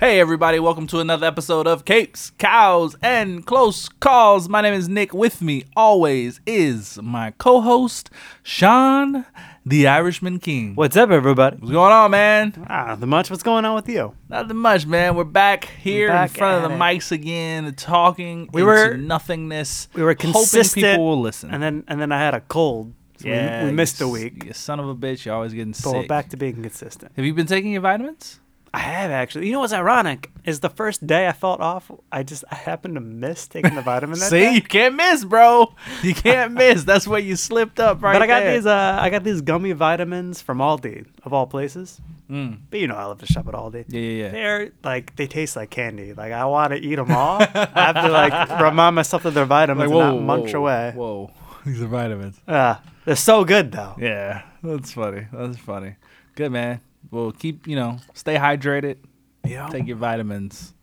Hey everybody, welcome to another episode of Capes, Cows, and Close Calls. My name is Nick. With me always is my co-host, Sean, the Irishman King. What's up, everybody? What's going on, man? Ah, the much. What's going on with you? Nothing much, man. We're back here Back in front of the it. mics again, talking We into were- nothingness. We were hoping consistent. people will listen. And then and then I had a cold. So we- yeah, we, missed you a week. You son of a bitch, you're always getting we're sick. back to being consistent. Have you been taking your vitamins? I have actually. You know what's ironic is the first day I felt off, I just I happened to miss taking the vitamin. That See, day. you can't miss, bro. You can't miss. That's where you slipped up right but I got there. these uh I got these gummy vitamins from Aldi of all places. Mm. But you know I love to shop at Aldi. Yeah, yeah, yeah. They're like they taste like candy. Like I want to eat them all. I have to like remind myself that they're vitamins Like, and whoa, not munch away. Whoa, these are vitamins. Uh, they're so good though. Yeah, that's funny. That's funny. Good man. Well, keep you know, stay hydrated. Yeah. Take your vitamins.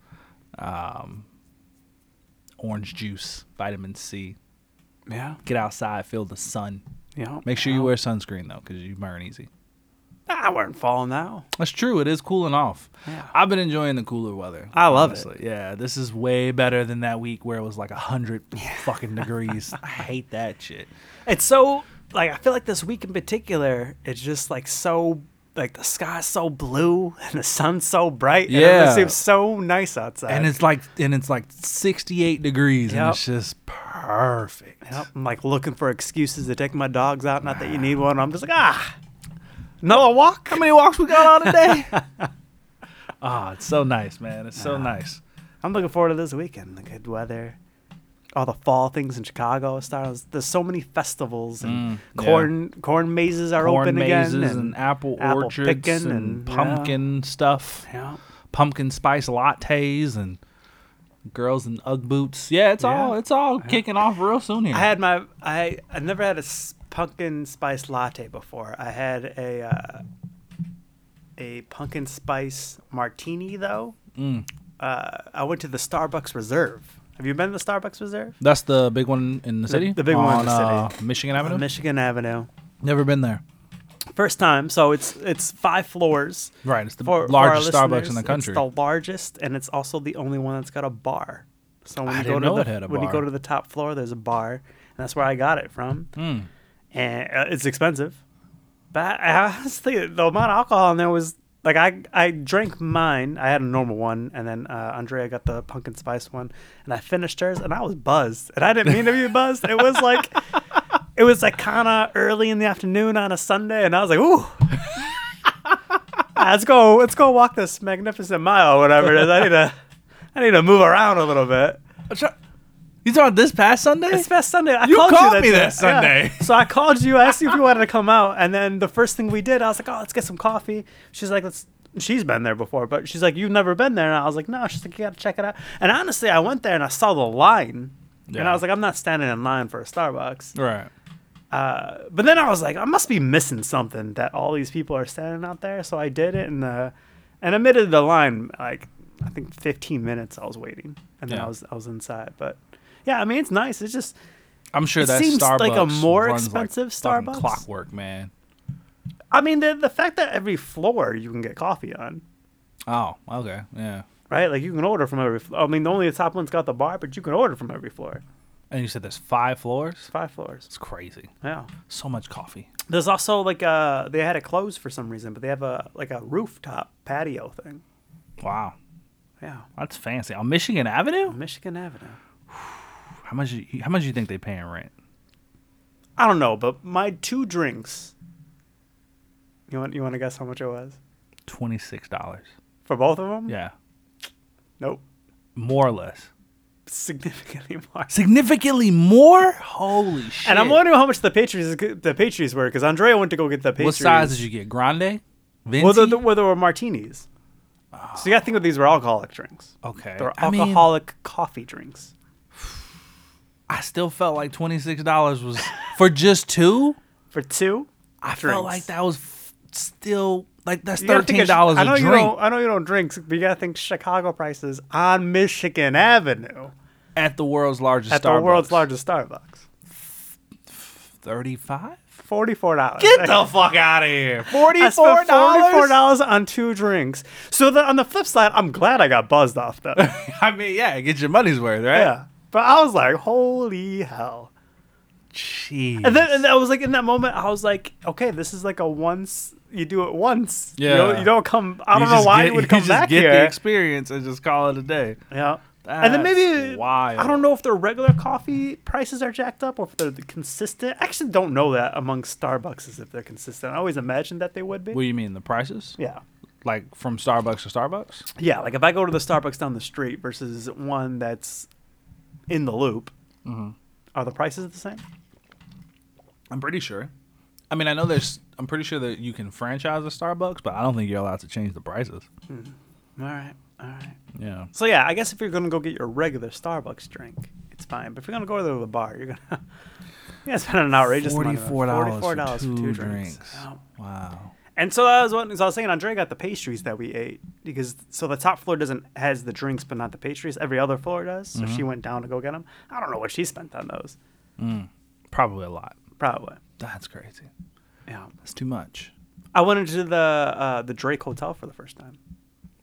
Um, orange juice, vitamin C. Yeah. Get outside, feel the sun. Yeah. Make sure you wear sunscreen though, because you burn easy. I weren't falling now. That's true. It is cooling off. Yeah. I've been enjoying the cooler weather. I love it. Yeah, this is way better than that week where it was like a hundred fucking degrees. I hate that shit. It's so like I feel like this week in particular, it's just like so like the sky's so blue and the sun's so bright. and Yeah. it seems so nice outside. And it's like and it's like sixty eight degrees and it's just perfect. Yep, I'm like looking for excuses to take my dogs out. Not that you need one. I'm just like ah, another walk. How many walks we got on today? Ah, it's so nice, man. It's so nice. I'm looking forward to this weekend. The good weather, all the fall things in Chicago. Stars. There's so many festivals and Mm, yeah. corn corn mazes are Corn open mazes again. and, apple, apple orchards and, and- yeah. pumpkin stuff. yeah. Pumpkin spice lattes and girls in UGG boots. Yeah, it's all it's all kicking off real soon here. I had my I I never had a pumpkin spice latte before. I had a uh, a pumpkin spice martini though. Mm. Uh, I went to the Starbucks Reserve. Have you been to the Starbucks Reserve? That's the big one in the city. the big one in the uh, city. Michigan Avenue. Michigan Avenue. Never been there. First time, so it's it's five floors. Right, it's the For, for largest Starbucks in the country. It's the largest, and it's also the only one that's got a bar. So when I you didn't go to the it had a when you go to the top floor, there's a bar, and that's where I got it from. Mm. and uh, it's expensive. But I honestly, the amount of alcohol in there was like I I drank mine. I had a normal one, and then uh, Andrea got the pumpkin spice one, and I finished hers, and I was buzzed, and I didn't mean to be buzzed. It was like it was like kind of early in the afternoon on a Sunday, and I was like, ooh. Let's go. Let's go walk this magnificent mile, or whatever it is. I need to, I need to move around a little bit. You talking this past Sunday? It's past Sunday. I You called, called you me day. that Sunday. Yeah. So I called you. I asked you if you wanted to come out, and then the first thing we did, I was like, "Oh, let's get some coffee." She's like, "Let's." She's been there before, but she's like, "You've never been there," and I was like, "No." She's like, "You gotta check it out." And honestly, I went there and I saw the line, and I was like, "I'm not standing in line for a Starbucks." right. Uh, but then I was like, I must be missing something that all these people are standing out there. So I did it, and uh, and admitted the line like I think 15 minutes I was waiting, and then Yeah. I was I was inside. But yeah, I mean it's nice. It's just I'm sure It that seems Starbucks like a more runs like expensive Starbucks. clockwork, man. I mean the the fact that every floor you can get coffee on, Oh, okay, yeah. right? Like you can order from every. I mean, only the top one's got the bar, but you can order from every floor. And you said there's five floors. Five floors. It's crazy. Yeah. So much coffee. There's also like uh they had it closed for some reason, but they have a like a rooftop patio thing. Wow, Yeah. that's fancy. On Michigan Avenue? Michigan Avenue. How much? You, how much do you think they pay in rent? I don't know, but my two drinks. You want you want to guess how much it was Twenty six dollars. for both of them? Yeah, Nope. more or less. Significantly more. Significantly more. Holy shit! And I'm wondering how much the Patriots the pastries were because Andrea went to go get the pastries. What size did you get? Grande? Venti? Well, the, the, well, there were martinis. So you got to think of these were alcoholic drinks. okay. They were I mean, alcoholic coffee drinks. I still felt like twenty six dollars was for just two. For two, I felt like that was f- still like that's You thirteen dollars. I a know drink You don't, I know you don't drink, but you gotta think Chicago prices on Michigan Avenue at the world's largest at Starbucks. the world's largest Starbucks. thirty five. Forty-four dollars. Get the fuck out of here! Forty I four spent forty-four dollars. dollars on two drinks. So the, on the flip side, I'm glad I got buzzed off though. I mean, yeah, get your money's worth, right? yeah, but I was like, holy hell. Jeez. And then and I was like, in that moment, I was like, okay, this is like a once. You do it once. You Yeah. don't, you don't come. I don't know why get- you would come just back get here. the experience and just call it a day. Yeah. and then maybe wild. I don't know if their regular coffee prices are jacked up or if they're consistent. I actually don't know that among Starbucks is if they're consistent. I always imagined that they would be. What do you mean the prices? yeah. Like from Starbucks to Starbucks? Yeah, like if I go to the Starbucks down the street versus one that's in the loop, Mm-hmm. are the prices the same? I'm pretty sure. I mean, I know there's. I'm pretty sure that you can franchise a Starbucks, but I don't think you're allowed to change the prices. All right, all right. Yeah. So yeah, I guess if you're gonna go get your regular Starbucks drink, it's fine. But if you're gonna go to the bar, you're gonna you're spend an outrageous amount of- Forty-four dollars for, $44 two drinks. Yeah. Wow. And so that was what so I was saying Andre got the pastries that we ate because so the top floor doesn't has the drinks but not the pastries. Every other floor does. So Mm-hmm. she went down to go get them. I don't know what she spent on those. Probably a lot. Probably. That's crazy. Yeah. That's too much. I went into the uh, the Drake Hotel for the first time.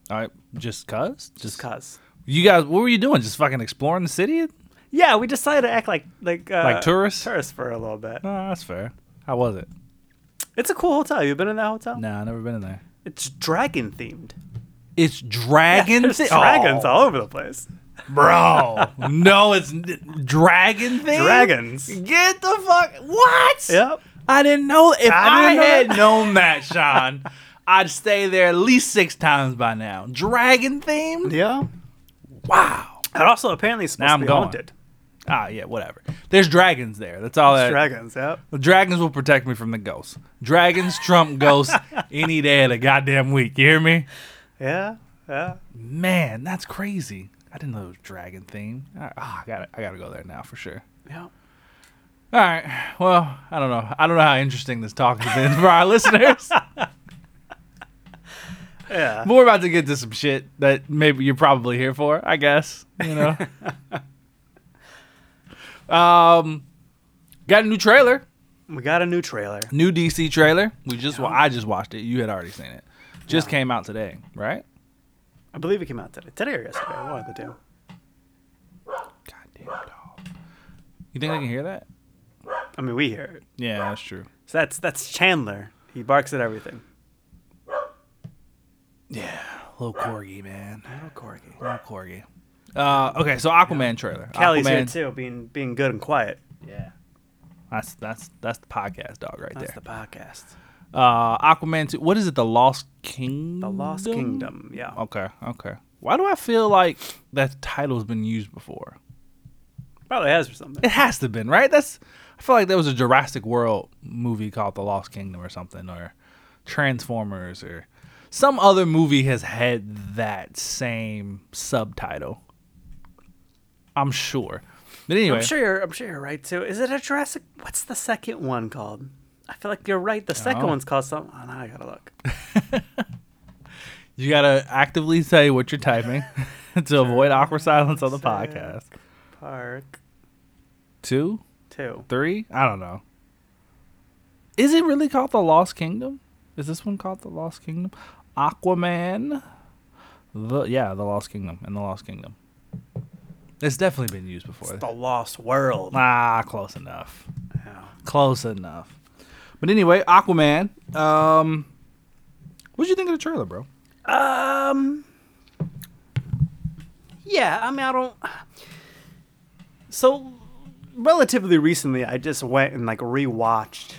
All right, just cuz? Just cause. You guys, what were you doing? Just fucking exploring the city? Yeah, we decided to act like like uh, Like tourists? Tourists for a little bit. No, that's fair. How was it? It's a cool hotel. You been in that hotel? Nah, I never been in there. It's dragon themed. It's dragon. There's thi- dragons Oh, all over the place. bro. no, it's n- dragon thing. Dragons. Get the fuck. What? Yep. I didn't know. If I I, didn't know had that. known that, Sean, I'd stay there at least six times by now. Dragon themed. Yeah. Wow. And also apparently it's supposed Now to I'm be going. haunted. Ah, yeah, whatever. There's dragons there. That's all that. Dragons. Yep. The dragons will protect me from the ghosts. Dragons trump ghosts any day of the goddamn week. You hear me? Yeah. Yeah. Man, that's crazy. I didn't know it was dragon theme. Oh, I got I got to go there now for sure. Yeah. All right. Well, I don't know. I don't know how interesting this talk has been for our listeners. Yeah. But we're about to get to some shit that maybe you're probably here for. I guess you know. Um, got a new trailer. We got a new trailer. New DC trailer. We just wa- I just watched it. You had already seen it. Just came out today, right? I believe it came out today. Today or yesterday. One of the two. Goddamn dog. You think they can hear that? I mean, we hear it. Yeah, that's true. So that's that's Chandler. He barks at everything. Yeah, little corgi, man. Little corgi. Little corgi. Uh, okay, so Aquaman trailer. Callie's here too, being being good and quiet. Yeah, that's that's that's the podcast dog right That's there. the podcast. uh, Aquaman. 2, what is it? The Lost Kingdom. The Lost Kingdom. Yeah. Okay, okay. Why do I feel like that title's been used before? Probably has for something. It has to have been right. That's. I feel like there was a Jurassic World movie called The Lost Kingdom or something, or Transformers, or some other movie has had that same subtitle. I'm sure. But anyway, I'm sure you're. I'm sure you're right too. Is it a Jurassic? What's the second one called? I feel like you're right. The second Oh. one's called something. Oh, now I gotta look. you gotta actively say what you're typing to avoid awkward silence on the podcast. Park Two, two. three, I don't know. Is it really called The Lost Kingdom? Is this one called The Lost Kingdom? Aquaman. The yeah, The Lost Kingdom and The Lost Kingdom. It's definitely been used before. The Lost World. Ah, close enough. Yeah. Close enough. But anyway, Aquaman. Um, what did you think of the trailer, bro? Um. Yeah, I mean, I don't. So, relatively recently, I just went and like rewatched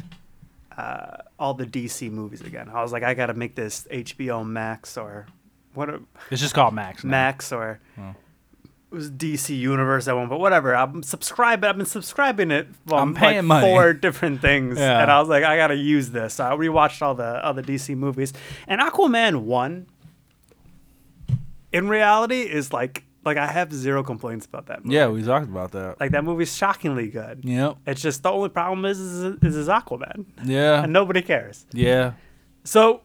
uh, all the DC movies again. I was like, I got to make this HBO Max or what? A, It's just called Max. now. Max or Oh. It was DC Universe at one, but whatever. I'm subscribing. I've been subscribing it from I'm paying like money. four different things, Yeah. and I was like, I gotta use this. So I rewatched all the other DC movies, and Aquaman one. In reality, is like like I have zero complaints about that movie. Yeah, we talked about that. Like that movie's shockingly good. Yeah. It's just the only problem is is, is Aquaman, Yeah. and nobody cares. Yeah. So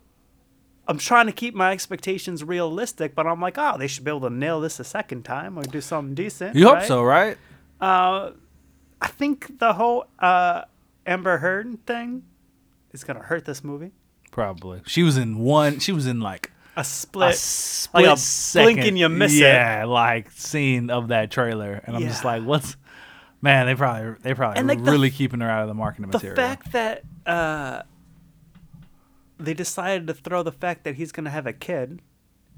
I'm trying to keep my expectations realistic, but I'm like, oh, they should be able to nail this a second time or do something decent. You hope right? so, right? Uh, I think the whole uh, Amber Heard thing is gonna hurt this movie. Probably. She was in one. She was in like A a split, split like a second. blink and you miss it. yeah, like scene of that trailer, and I'm just like, what's? Man, they probably they probably And, like, the really f- keeping her out of the marketing the material. The fact that uh, they decided to throw the fact that he's gonna have a kid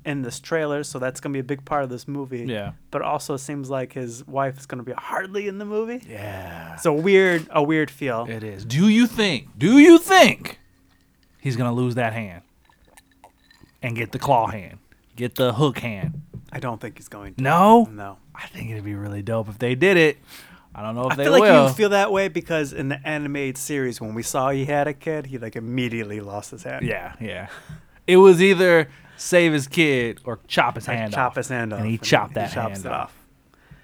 in this trailer, so that's gonna be a big part of this movie. yeah. But also seems like his wife is gonna be hardly in the movie. Yeah. It's a weird, a weird feel. It is. Do you think? Do you think he's gonna lose that hand and get the claw hand, get the hook hand? I don't think he's going to. No. No. I think it'd be really dope if they did it. I don't know if they will. I they feel like you feel that way because in the animated series, when we saw he had a kid, he like immediately lost his hand. yeah, yeah. It was either save his kid or chop his Like, hand chop off. his hand off, and he chopped that chops hand it off. off.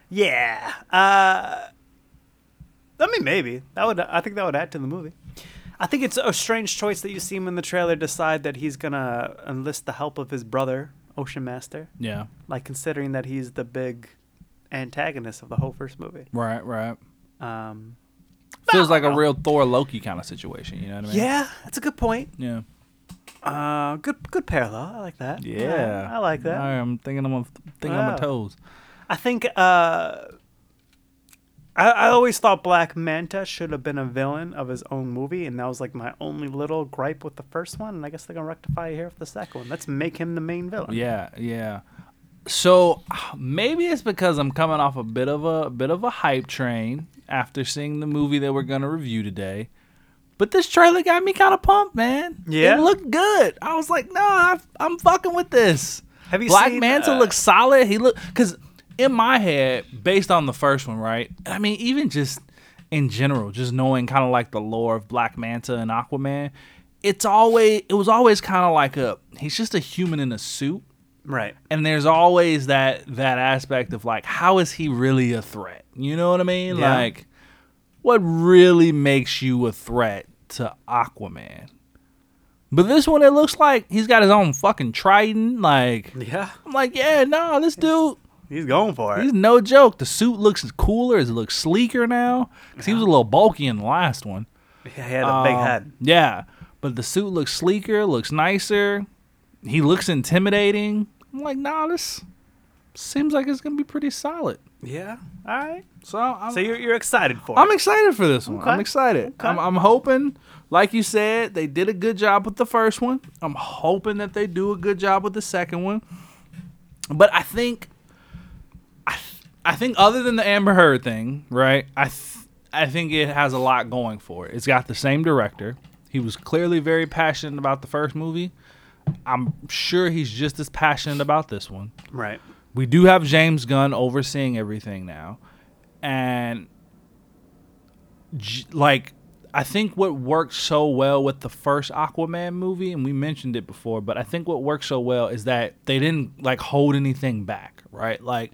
Yeah. Uh, I mean, maybe that would. I think that would add to the movie. I think it's a strange choice that you see him in the trailer decide that he's gonna enlist the help of his brother, Ocean Master. Yeah. Like considering that he's the big antagonist of the whole first movie. Right. Right. Um, Feels like a real Thor Loki kind of situation. You know what I mean? yeah, that's a good point. Yeah. Uh, good, good parallel. I like that. Yeah. I like that. I am thinking I'm thinking on my Wow. toes. I think uh, I, I always thought Black Manta should have been a villain of his own movie, and that was like my only little gripe with the first one. And I guess they're gonna rectify it here with the second one. Let's make him the main villain. Yeah, yeah. So maybe it's because I'm coming off a bit of a bit of a hype train after seeing the movie that we're gonna review today. But this trailer got me kind of pumped, man. Yeah? it looked good. I was like, no, I, I'm fucking with this. Have you Black seen, Manta uh, looks solid. He look because in my head, based on the first one, right? I mean, even just in general, just knowing kind of like the lore of Black Manta and Aquaman, it's always it was always kind of like a he's just a human in a suit Right. and there's always that that aspect of like how is he really a threat you know what i mean Yeah. like what really makes you a threat to aquaman but this one it looks like he's got his own fucking trident like Yeah. i'm like yeah no this dude He's going for it. he's no joke the suit looks cooler it looks sleeker now because he was a little bulky in the last one Yeah, he had a big um, head. yeah but the suit looks sleeker looks nicer he looks intimidating i'm like nah this seems like it's gonna be pretty solid Yeah. All right. so i'm, So you're, you're excited for it. I'm it. excited for this one Okay. i'm excited Okay. I'm, I'm hoping like you said they did a good job with the first one i'm hoping that they do a good job with the second one but i think i, I think other than the amber heard thing right i th- i think it has a lot going for it it's got the same director he was clearly very passionate about the first movie i'm sure he's just as passionate about this one right. we do have James Gunn overseeing everything now, and like I think what worked so well with the first Aquaman movie, and we mentioned it before, but I think what worked so well is that they didn't like hold anything back, right? Like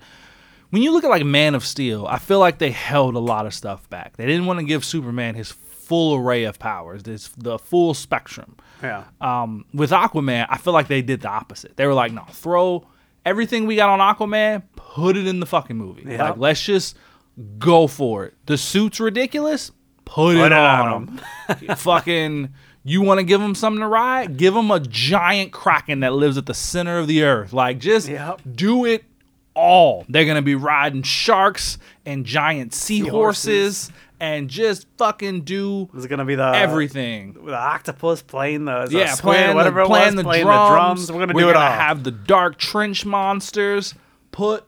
when you look at like Man of Steel, I feel like they held a lot of stuff back. They didn't want to give Superman his full array of powers, this the full spectrum Yeah. um, with Aquaman, I feel like they did the opposite. They were like, no, throw everything we got on Aquaman, put it in the fucking movie. Yeah. Like, let's just go for it. The suit's ridiculous, put, Put it, it on him. fucking, you want to give him something to ride? Give him a giant kraken that lives at the center of the earth. Like, just Yep. do it all. They're gonna be riding sharks and giant seahorses and just fucking do Is it gonna be the everything The octopus playing the, the yeah, playing whatever the, it playing was, the playing drums. the drums. We're gonna do it all. We're gonna have the dark trench monsters. Put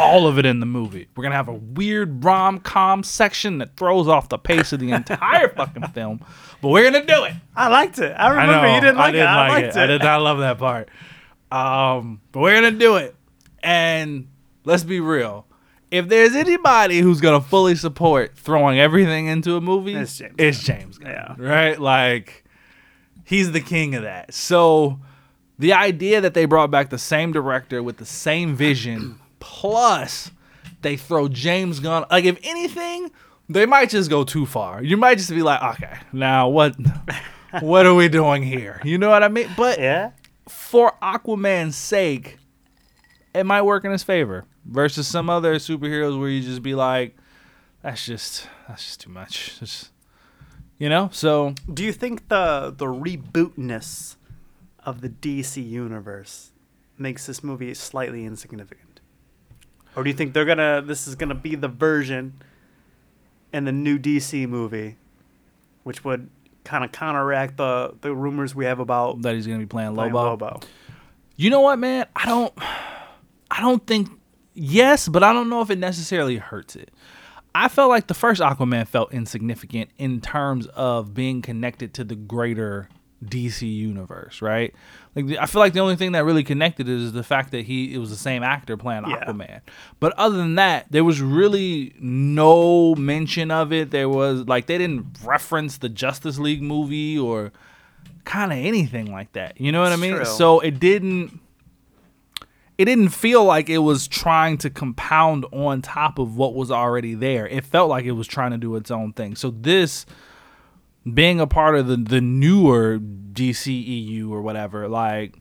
all of it in the movie. We're gonna have a weird rom com section that throws off the pace of the entire fucking film. But we're gonna do it. I liked it. I I remember know. you didn't like I didn't it. I like liked it. I did not love that part. Um, but we're gonna do it. And let's be real. If there's anybody who's gonna fully support throwing everything into a movie, It's James it's James Gunn. Yeah. Right? Like he's the king of that. So the idea that they brought back the same director with the same vision, Plus, they throw James Gunn. Like, if anything, they might just go too far. You might just be like, okay, now what? what are we doing here? You know what I mean? But Yeah. for Aquaman's sake, it might work in his favor versus some other superheroes where you just be like, that's just that's just too much. Just, you know. So Do you think the the rebootness of the DC universe makes this movie slightly insignificant? Or do you think they're gonna this is gonna be the version in the new DC movie, which would kind of counteract the the rumors we have about that he's gonna be playing playing Lobo. Lobo. You know what, man? I don't. I don't think. Yes, but I don't know if it necessarily hurts it. I felt like the first Aquaman felt insignificant in terms of being connected to the greater DC universe, right? Like I feel like the only thing that really connected is the fact that he it was the same actor playing Yeah. Aquaman. But other than that, there was really no mention of it. There was like they didn't reference the Justice League movie or kind of anything like that. You know what I mean? true. So it didn't it didn't feel like it was trying to compound on top of what was already there. It felt like it was trying to do its own thing. So this being a part of the the newer DCEU or whatever, like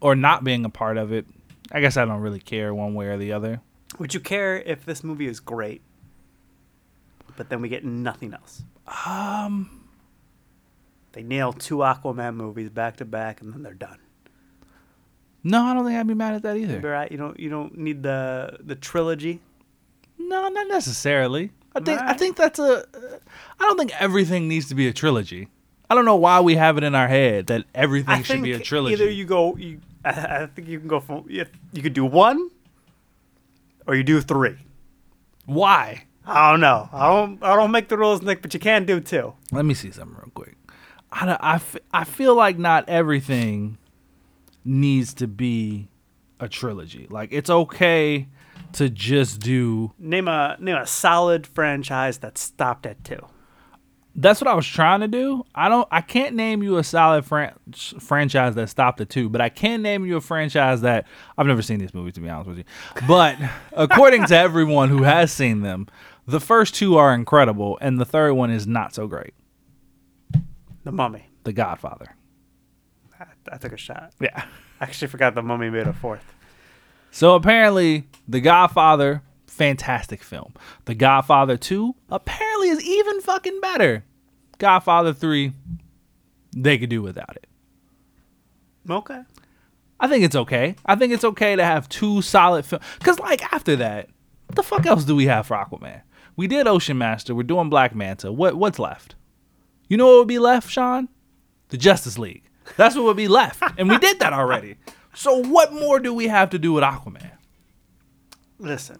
or not being a part of it, I guess I don't really care one way or the other. Would you care if this movie is great, but then we get nothing else? Um They nail two Aquaman movies back to back, and then they're done. No, I don't think I'd be mad at that either. Right? You don't you don't need the the trilogy. No, not necessarily. I think I think that's a. I don't think everything needs to be a trilogy. I don't know why we have it in our head that everything I should be a trilogy. either you go you. I, I think you can go from you, you could do one, or you do three. why? I don't know. I don't I don't make the rules, Nick, but you can do two. Let me see something real quick. I, don't- I, I feel like not everything needs to be a trilogy. Like it's okay to just do. Name a name a solid franchise that stopped at two. That's what I was trying to do. I don't. I can't name you a solid fran- franchise that stopped at two, but I can name you a franchise that I've never seen these movies to be honest with you. But according to everyone who has seen them, the first two are incredible, and the third one is not so great. The Mummy. The Godfather. I, I took a shot. Yeah. I actually forgot the Mummy made a fourth. So apparently, The Godfather, fantastic film. The Godfather 2 apparently is even fucking better. Godfather 3, they could do without it. Okay. I think it's okay. I think it's okay to have two solid films. Because, like, after that, what the fuck else do we have for Aquaman? We did Ocean Master. We're doing Black Manta. What What's left? You know what would be left, Sean? The Justice League. That's what would be left. And we did that already. So, what more do we have to do with Aquaman? Listen,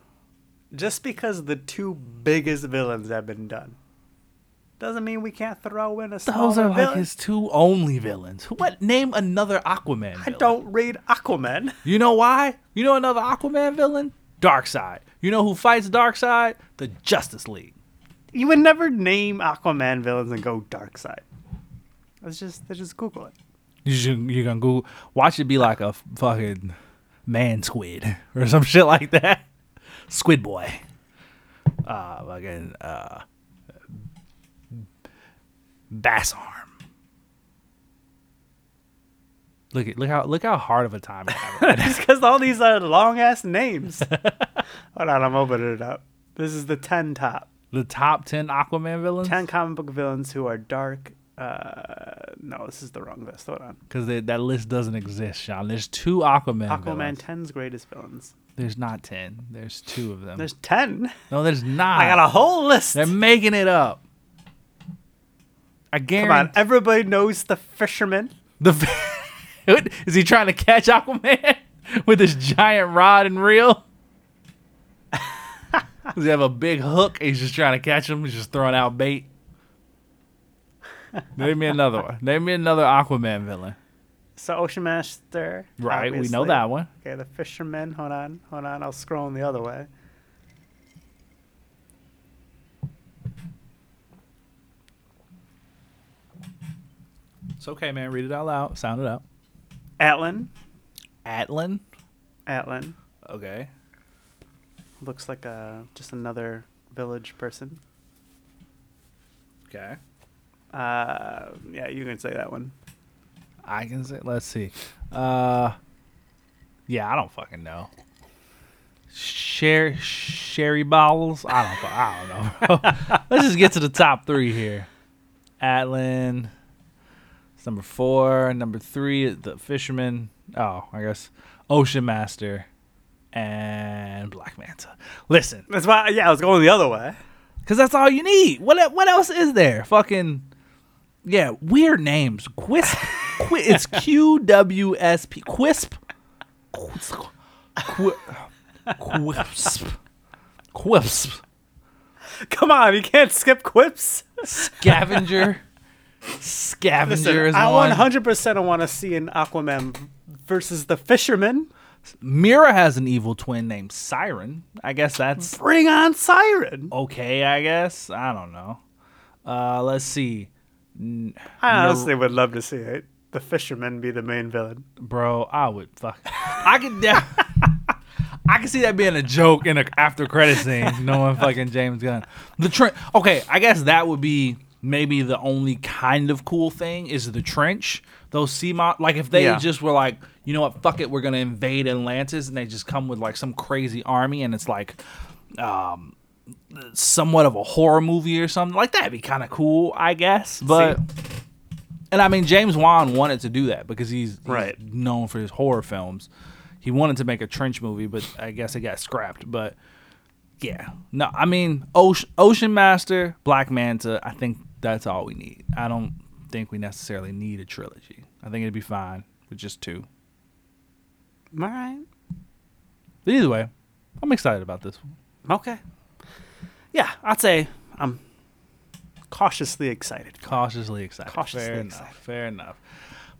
just because the two biggest villains have been done, doesn't mean we can't throw in a smaller Those are like villain. his two only villains. What? Name another Aquaman. I Villain. don't read Aquaman. You know why? You know another Aquaman villain? Darkseid. You know who fights Darkseid? The Justice League. You would never name Aquaman villains and go dark side. Let's just let's just Google it. You should, you gonna go watch it be like a fucking man squid or some shit like that. Squid boy. Uh, fucking uh, bass arm. Look at look how look how hard of a time I have. It's because all these are long ass names. Hold on, I'm opening it up. This is the ten top. the top ten Aquaman villains. Ten comic book villains who are dark. Uh, no, this is the wrong list. Hold on. Because that list doesn't exist, Sean. There's two Aquaman. Aquaman villains. 10's greatest villains. There's not ten. There's two of them. There's ten. no, there's not. I got a whole list. They're making it up. I Come on, guarantee. everybody knows the fisherman. The is he trying to catch Aquaman with his giant rod and reel? Does he have a big hook? He's just trying to catch him. He's just throwing out bait. Name me another one. Name me another Aquaman villain. So Ocean Master. Right, we know that one. Okay, the fisherman. Hold on, hold on. I'll scroll in the other way. It's okay, man. Read it out loud. Sound it out. Atlan. Atlan. Atlan. Okay. Looks like a just another village person. Okay. Uh, yeah, you can say that one. I can say. Let's see. Uh, yeah, I don't fucking know. Sherry Sherry Bowles. I don't. I don't know. Let's just get to the top three here. Atlan. It's number four. Number three, the Fisherman. Oh, I guess Ocean Master, and Black Manta. Listen, That's why. Yeah, I was going the other way. Cause that's all you need. What what else is there? Fucking yeah, weird names. Quisp. Qui- it's Q W S P. Quisp. Quisp. Quisp. Quisp. Come on, you can't skip quips. Scavenger. Scavenger is I one. 100% want to see an Aquaman versus the Fisherman. Mera has an evil twin named Siren. I guess that's Bring on Siren. okay. I guess I don't know. Uh, let's see. N- I No- honestly would love to see it. The Fisherman be the main villain. bro. I would fuck. I could. De- I can see that being a joke in a after credit scene, knowing fucking James Gunn. The trench. Okay, I guess that would be maybe the only kind of cool thing is the trench. Those sea mo- like if they Yeah. just were like, you know what, fuck it, we're gonna invade Atlantis, and they just come with like some crazy army, and it's like, um, somewhat of a horror movie or something like that'd be kind of cool, I guess. But and I mean, James Wan wanted to do that because he's, he's Right. known for his horror films. He wanted to make a trench movie, but I guess it got scrapped. But yeah, no, I mean, Ocean, Ocean Master, Black Manta. I think that's all we need. I don't think we necessarily need a trilogy. I think it'd be fine with just two. All right. But either way, I'm excited about this one. Okay. Yeah, I'd say I'm cautiously excited. Cautiously excited. Cautiously fair excited. enough. Fair enough.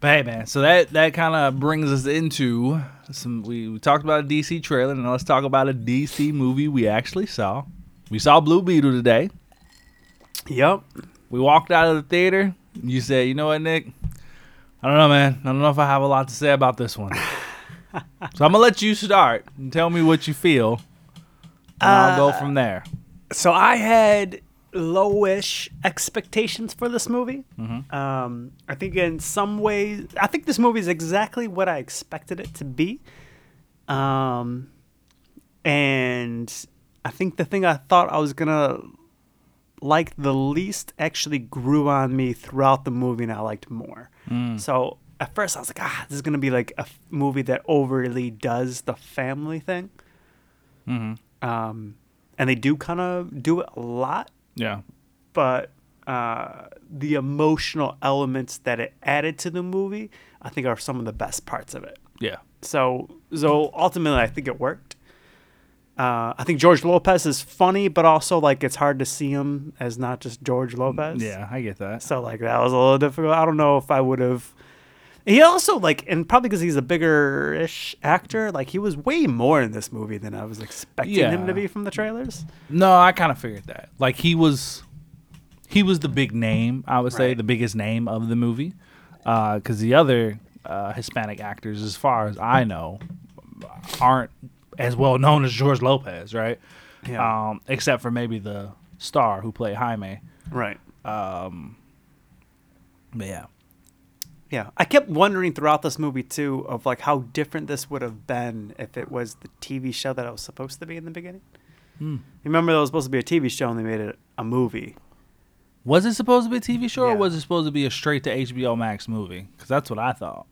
But hey, man, so that that kind of brings us into some. We, we talked about a DC trailer, and let's talk about a DC movie we actually saw. We saw Blue Beetle today. Yep. We walked out of the theater. You said, "You know what, Nick? I don't know, man. I don't know if I have a lot to say about this one." so I'm gonna let you start and tell me what you feel, and I'll go uh, from there. So I had lowish expectations for this movie. Um, I think in some ways, I think this movie is exactly what I expected it to be. Um, and I think the thing I thought I was gonna like the least actually grew on me throughout the movie, and I liked more. So at first I was like, ah, this is gonna be like a f- movie that overly does the family thing. Mm-hmm. Um, and they do kind of do it a lot, Yeah. but uh, the emotional elements that it added to the movie, I think, are some of the best parts of it. Yeah. So, so ultimately, I think it worked. Uh, I think George Lopez is funny, but also like it's hard to see him as not just George Lopez. Yeah, I get that. So like that was a little difficult. I don't know if I would have. He also like, and probably because he's a bigger-ish actor, like he was way more in this movie than I was expecting him to be from the trailers. No, I kind of figured that. Like he was, he was the big name. I would say Right. the biggest name of the movie, because the other uh, Hispanic actors, as far as I know, aren't as well known as George Lopez, right? Yeah. Um, except for maybe the star who played Jaime. Right. Um, but yeah, Yeah, I kept wondering throughout this movie too of like how different this would have been if it was the TV show that it was supposed to be in the beginning. Hmm. Remember, it was supposed to be a TV show and they made it a movie. was it supposed to be a TV show Yeah. or was it supposed to be a straight to HBO Max movie? Because that's what I thought.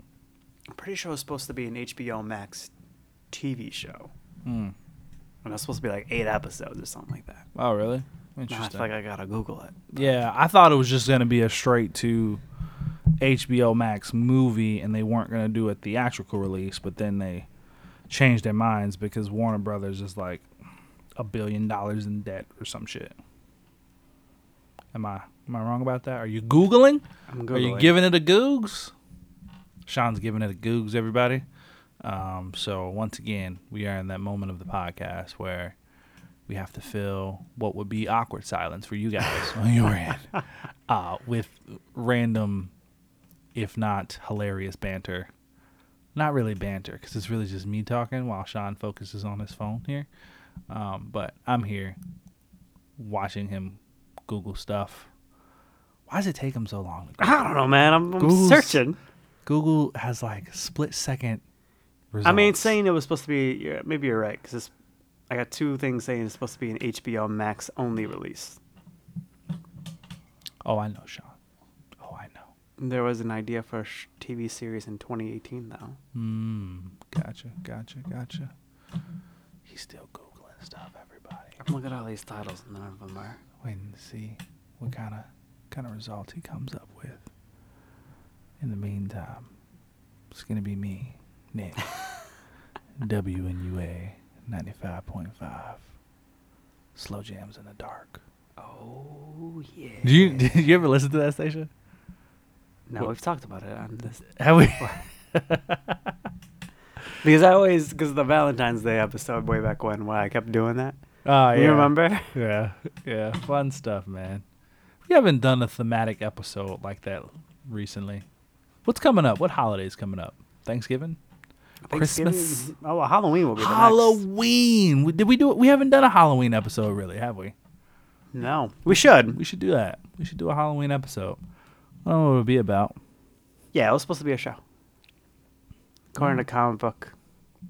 I'm pretty sure it was supposed to be an HBO Max TV show, Hmm. and it was supposed to be like eight episodes or something like that. Oh, really? Now I Interesting. feel like I gotta Google it. Yeah, I thought it was just gonna be a straight to HBO Max movie, and they weren't gonna do a theatrical release. But then they changed their minds because Warner Brothers is like a billion dollars in debt or some shit. Am I am I wrong about that? Are you googling? I'm Are you giving it a googs? Sean's giving it a googs, everybody. Um, so once again, we are in that moment of the podcast where we have to fill what would be awkward silence for you guys on your end uh, with random, if not hilarious banter. Not really banter, because it's really just me talking while Sean focuses on his phone here. Um, but I'm here watching him Google stuff. Why does it take him so long? I don't know, man. I'm, I'm searching. Google has like split second results. I mean, saying it was supposed to be. yeah, Maybe you're right because I got two things saying it's supposed to be an HBO Max only release. Oh, I know, Sean. I know. There was an idea for a sh- TV series in 2018, though. Hmm. Gotcha. Gotcha. Gotcha. He's still googling stuff. Everybody. I'm looking at all these titles, and none of them are. waiting to see what kind of kind of results he comes up with. In the meantime, it's gonna be me, Nick, WNUA ninety five point five. Slow jams in the dark. Oh yeah. Do you did you ever listen to that station? No, we've talked about it on this Have we? because I always because the Valentine's Day episode way back when, why I kept doing that. Oh yeah. You remember? Yeah, yeah, fun stuff, man. We haven't done a thematic episode like that recently. What's coming up? What holidays coming up? Thanksgiving. Christmas. Oh, well, Halloween will be the. Halloween. We- Did we do it? We haven't done a Halloween episode, really, have we? No, we should. We should do that. We should do a Halloween episode. I don't know what it would be about. Yeah, it was supposed to be a show. According Mm. to comic book,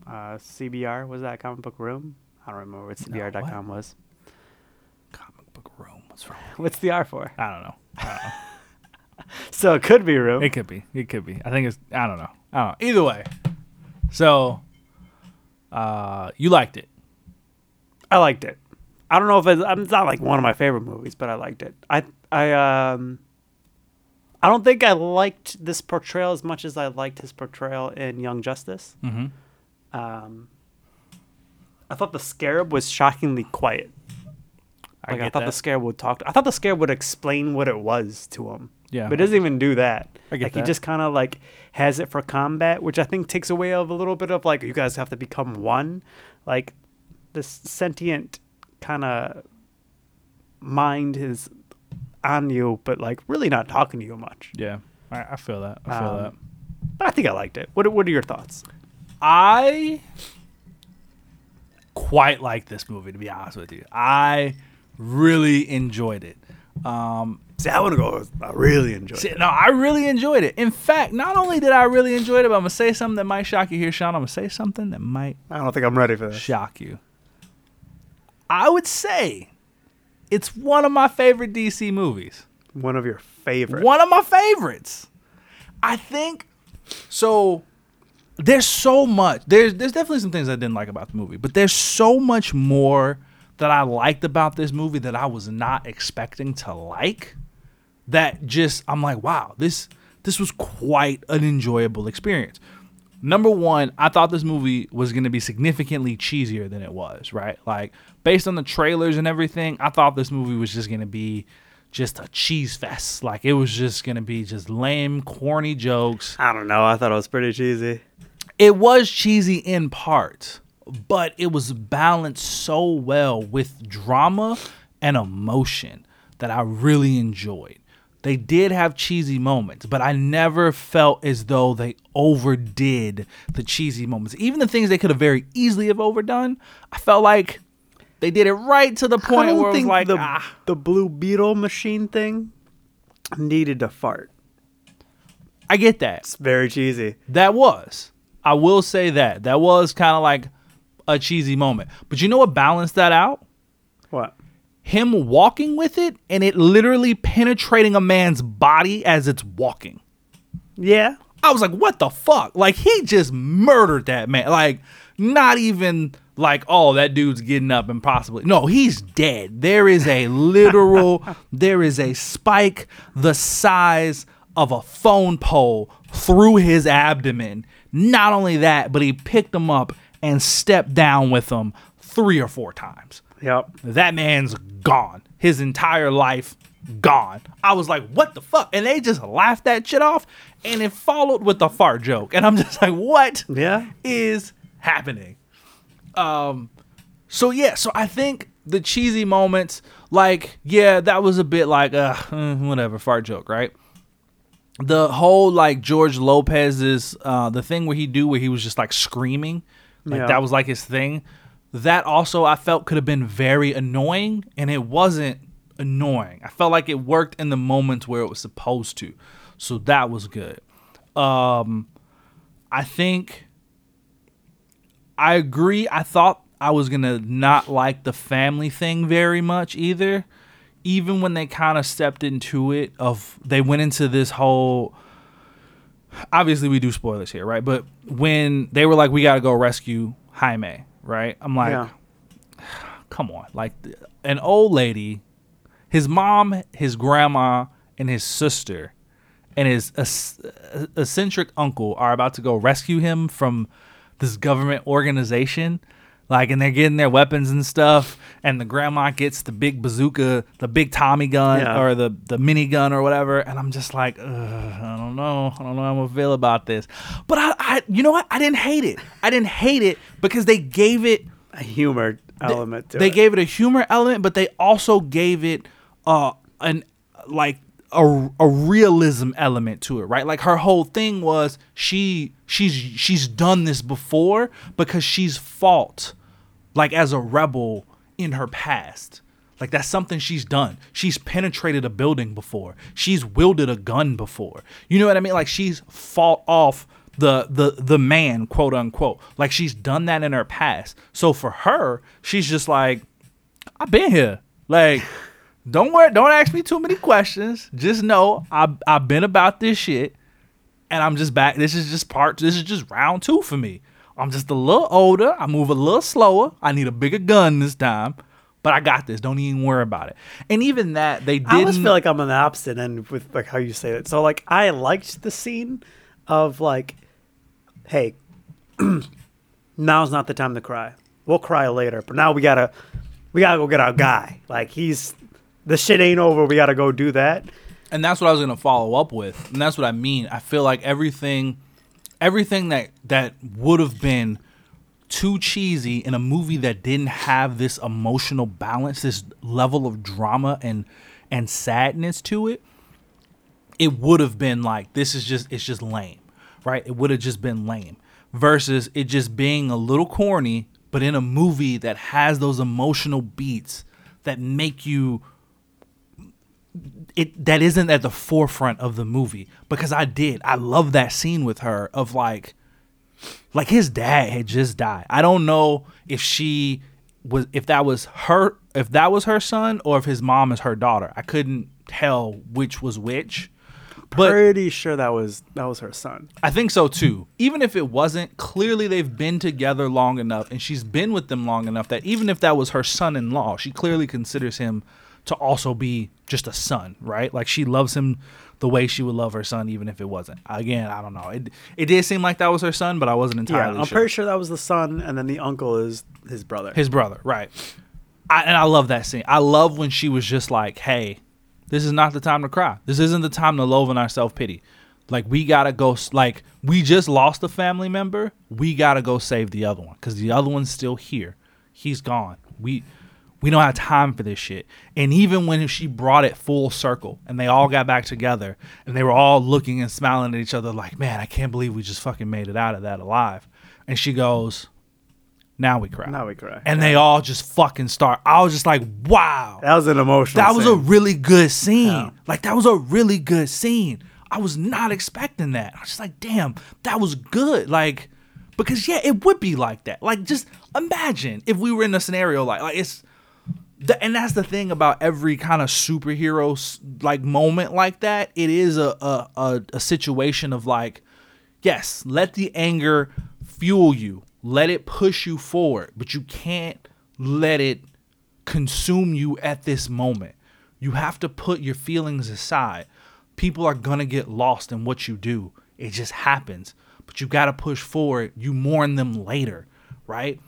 uh, CBR was that comic book room? I don't remember what CBR.com was. Comic book room. What's wrong? What's the R for? I don't know. I don't know. So it could be room. It could be. It could be. I think it's. I don't know. I don't know. Either way. So, uh, you liked it. I liked it. I don't know if it's, it's not like one of my favorite movies, but I liked it. I I um I don't think I liked this portrayal as much as I liked his portrayal in Young Justice. Mm-hmm. Um, I thought the Scarab was shockingly quiet. I Like I, thought the. Scarab would talk. I thought the Scarab would explain what it was to him. Yeah. but it doesn't even do that. I get like he just kind of like has it for combat, which I think takes away of a little bit of like you guys have to become one. Like this sentient kind of mind is on you, but like really not talking to you much. Yeah. I, I feel that. I feel Um, that. But I think I liked it. What What are your thoughts? I quite like this movie to be honest with you. I really enjoyed it. Um, See, I want to go. I really enjoyed see, it. no, I really enjoyed it. In fact, not only did I really enjoy it, but I'm gonna say something that might shock you here, Sean. I'm gonna say something that might I don't think I'm ready for this. shock you. I would say it's one of my favorite DC movies. One of your favorite. One of my favorites. I think so there's so much there's there's definitely some things I didn't like about the movie, but there's so much more that I liked about this movie that I was not expecting to like that just I'm like, wow, this this was quite an enjoyable experience. Number one, I thought this movie was going to be significantly cheesier than it was, right? Like, based on the trailers and everything, I thought this movie was just going to be just a cheese fest. Like, it was just going to be just lame, corny jokes. I don't know. I thought it was pretty cheesy. It was cheesy in part, but it was balanced so well with drama and emotion that I really enjoyed. They did have cheesy moments, but I never felt as though they overdid the cheesy moments. Even the things they could have very easily have overdone, I felt like they did it right to the point where it like, the ah, the blue beetle machine thing needed to fart. I get that. It's very cheesy. That was. I will say that. That was kind of like a cheesy moment. But you know what balanced that out? What? Him walking with it and it literally penetrating a man's body as it's walking. Yeah. I was like, what the fuck? Like, he just murdered that man. Like, not even like, oh, that dude's getting up and possibly. No, he's dead. There is a literal, there is a spike the size of a phone pole through his abdomen. Not only that, but he picked him up and stepped down with him three or four times Yep. that man's gone. His entire life gone. I was like, what the fuck? And they just laughed that shit off and it followed with a fart joke. And I'm just like, what Yeah. is happening? Um so yeah, so I think the cheesy moments, like, yeah, that was a bit like uh whatever, fart joke, right? The whole like George Lopez's uh the thing where he do where he was just like screaming, like Yeah. that was like his thing. that also I felt could have been very annoying, and it wasn't annoying. I felt like it worked in the moments where it was supposed to, so that was good. Um, I think I agree. I thought I was gonna not like the family thing very much either. Even when they kind of stepped into it, of they went into this whole. Obviously, we do spoilers here, right? But when they were like, "We got to go rescue Jaime," right? I'm like, Yeah. come on, like an old lady, his mom, his grandma, and his sister, and his uh, ec- uh, eccentric uncle are about to go rescue him from this government organization. Like, and they're getting their weapons and stuff, and the grandma gets the big bazooka, the big Tommy gun, Yeah. or the the mini gun, or whatever. And I'm just like, Ugh, I don't know, I don't know how I'm gonna feel about this. But I, I, you know what? I didn't hate it. I didn't hate it because they gave it A humor element to they it. gave it a humor element, but they also gave it uh an like a, a realism element to it, right? Like her whole thing was she she's she's done this before because she's fought like as a rebel in her past. Like that's something she's done. She's penetrated a building before. She's wielded a gun before. You know what I mean? Like she's fought off the the the man, quote unquote. Like she's done that in her past. So for her, she's just like, I've been here. Like, don't worry, don't ask me too many questions. Just know I've I've been about this shit, and I'm just back. This is just part. This is just round two for me. I'm just a little older. I move a little slower. I need a bigger gun this time, but I got this. Don't even worry about it. And even that, they didn't. I always feel like I'm on the opposite end with like how you say it. So like I liked the scene of like, hey, now's not the time to cry. We'll cry later, but now we gotta we gotta go get our guy. Like he's the shit ain't over. We gotta go do that. and that's what I was gonna follow up with, and that's what I mean. I feel like everything, everything that that would have been too cheesy in a movie that didn't have this emotional balance, this level of drama and and sadness to it, it would have been like this is just it's just lame, right? It would have just been lame versus it just being a little corny, but in a movie that has those emotional beats that make you it that isn't at the forefront of the movie because I did. I love that scene with her of like like his dad had just died. I don't know if she was if that was her if that was her son or if his mom is her daughter. I couldn't tell which was which. But Pretty sure that was that was her son. I think so too. Even if it wasn't, clearly they've been together long enough and she's been with them long enough that even if that was her son in law, she clearly considers him to also be just a son, right? Like she loves him the way she would love her son even if it wasn't. Again, I don't know. It it did seem like that was her son, but I wasn't entirely. Yeah, I'm sure. pretty sure that was the son, and then the uncle is his brother. His brother, right. I, and I love that scene. I love when she was just like, hey, this is not the time to cry. This isn't the time to loathe in our self pity. Like, we got to go, s- like, we just lost a family member. We got to go save the other one because the other one's still here. He's gone. We. We don't have time for this shit. And even when she brought it full circle and they all got back together and they were all looking and smiling at each other like, man, I can't believe we just fucking made it out of that alive. And she goes, now we cry now we cry. and they all just fucking start. I was just like, wow, that was an emotional. that was a really good scene. Yeah. Like that was a really good scene. I was not expecting that. I was just like, damn, that was good. Like, because yeah, it would be like that. Like, just imagine if we were in a scenario like like it's. The, and that's the thing about every kind of superhero like moment like that. It is a, a a a situation of like, yes, let the anger fuel you, let it push you forward, but you can't let it consume you at this moment. You have to put your feelings aside. People are going to get lost in what you do. It just happens. But you got to push forward. You mourn them later, right?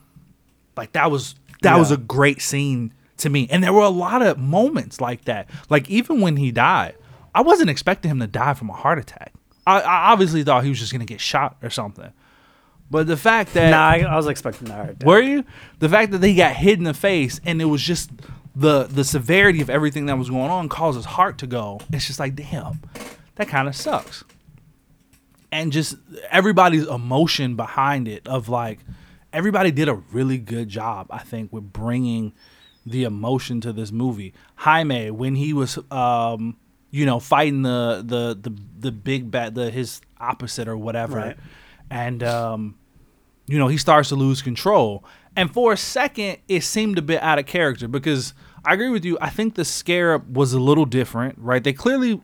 Like that was that was a great scene to me. And there were a lot of moments like that. Like even when he died, I wasn't expecting him to die from a heart attack. I, I obviously thought he was just going to get shot or something. But the fact that Nah, I, I was expecting that. were you? The fact that he got hit in the face and it was just the the severity of everything that was going on caused his heart to go. It's just like, damn, that kind of sucks. And just everybody's emotion behind it of like everybody did a really good job, I think, with bringing the emotion to this movie. Jaime, when he was, um, you know, fighting the the the the big bad, the his opposite or whatever, Right. and um, you know, he starts to lose control. And for a second, it seemed a bit out of character because I agree with you. I think the scarab was a little different, right? They clearly,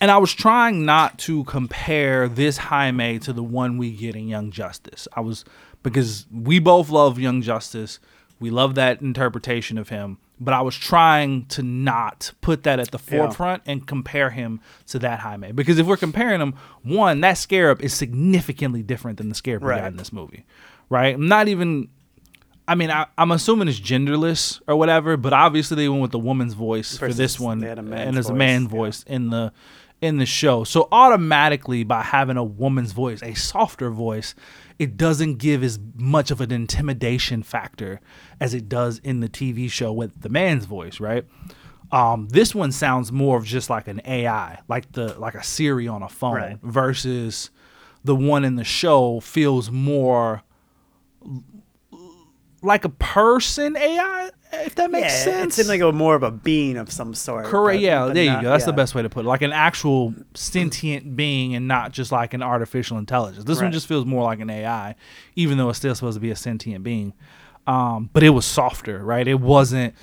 and I was trying not to compare this Jaime to the one we get in Young Justice. I was because we both love Young Justice. We love that interpretation of him, but I was trying to not put that at the Yeah. forefront and compare him to that Jaime. Because if we're comparing them, one, that scarab is significantly different than the scarab we got in this movie. Right? I'm not even I mean, I, I'm assuming it's genderless or whatever, but obviously they went with the woman's voice for this one, they had a man's and it's a voice, man yeah. voice in the in the show. So automatically, by having a woman's voice, a softer voice, it doesn't give as much of an intimidation factor as it does in the TV show with the man's voice, right? Um, this one sounds more of just like an AI, like the like a Siri on a phone, Right. versus the one in the show feels more like a person AI, if that makes yeah, sense. it seemed like a more of a being of some sort. Correct. but- Yeah, but there not- you go. That's the best way to put it. Like an actual sentient being and not just like an artificial intelligence. This one just feels more like an AI, even though it's still supposed to be a sentient being. Um, but it was softer, right? It wasn't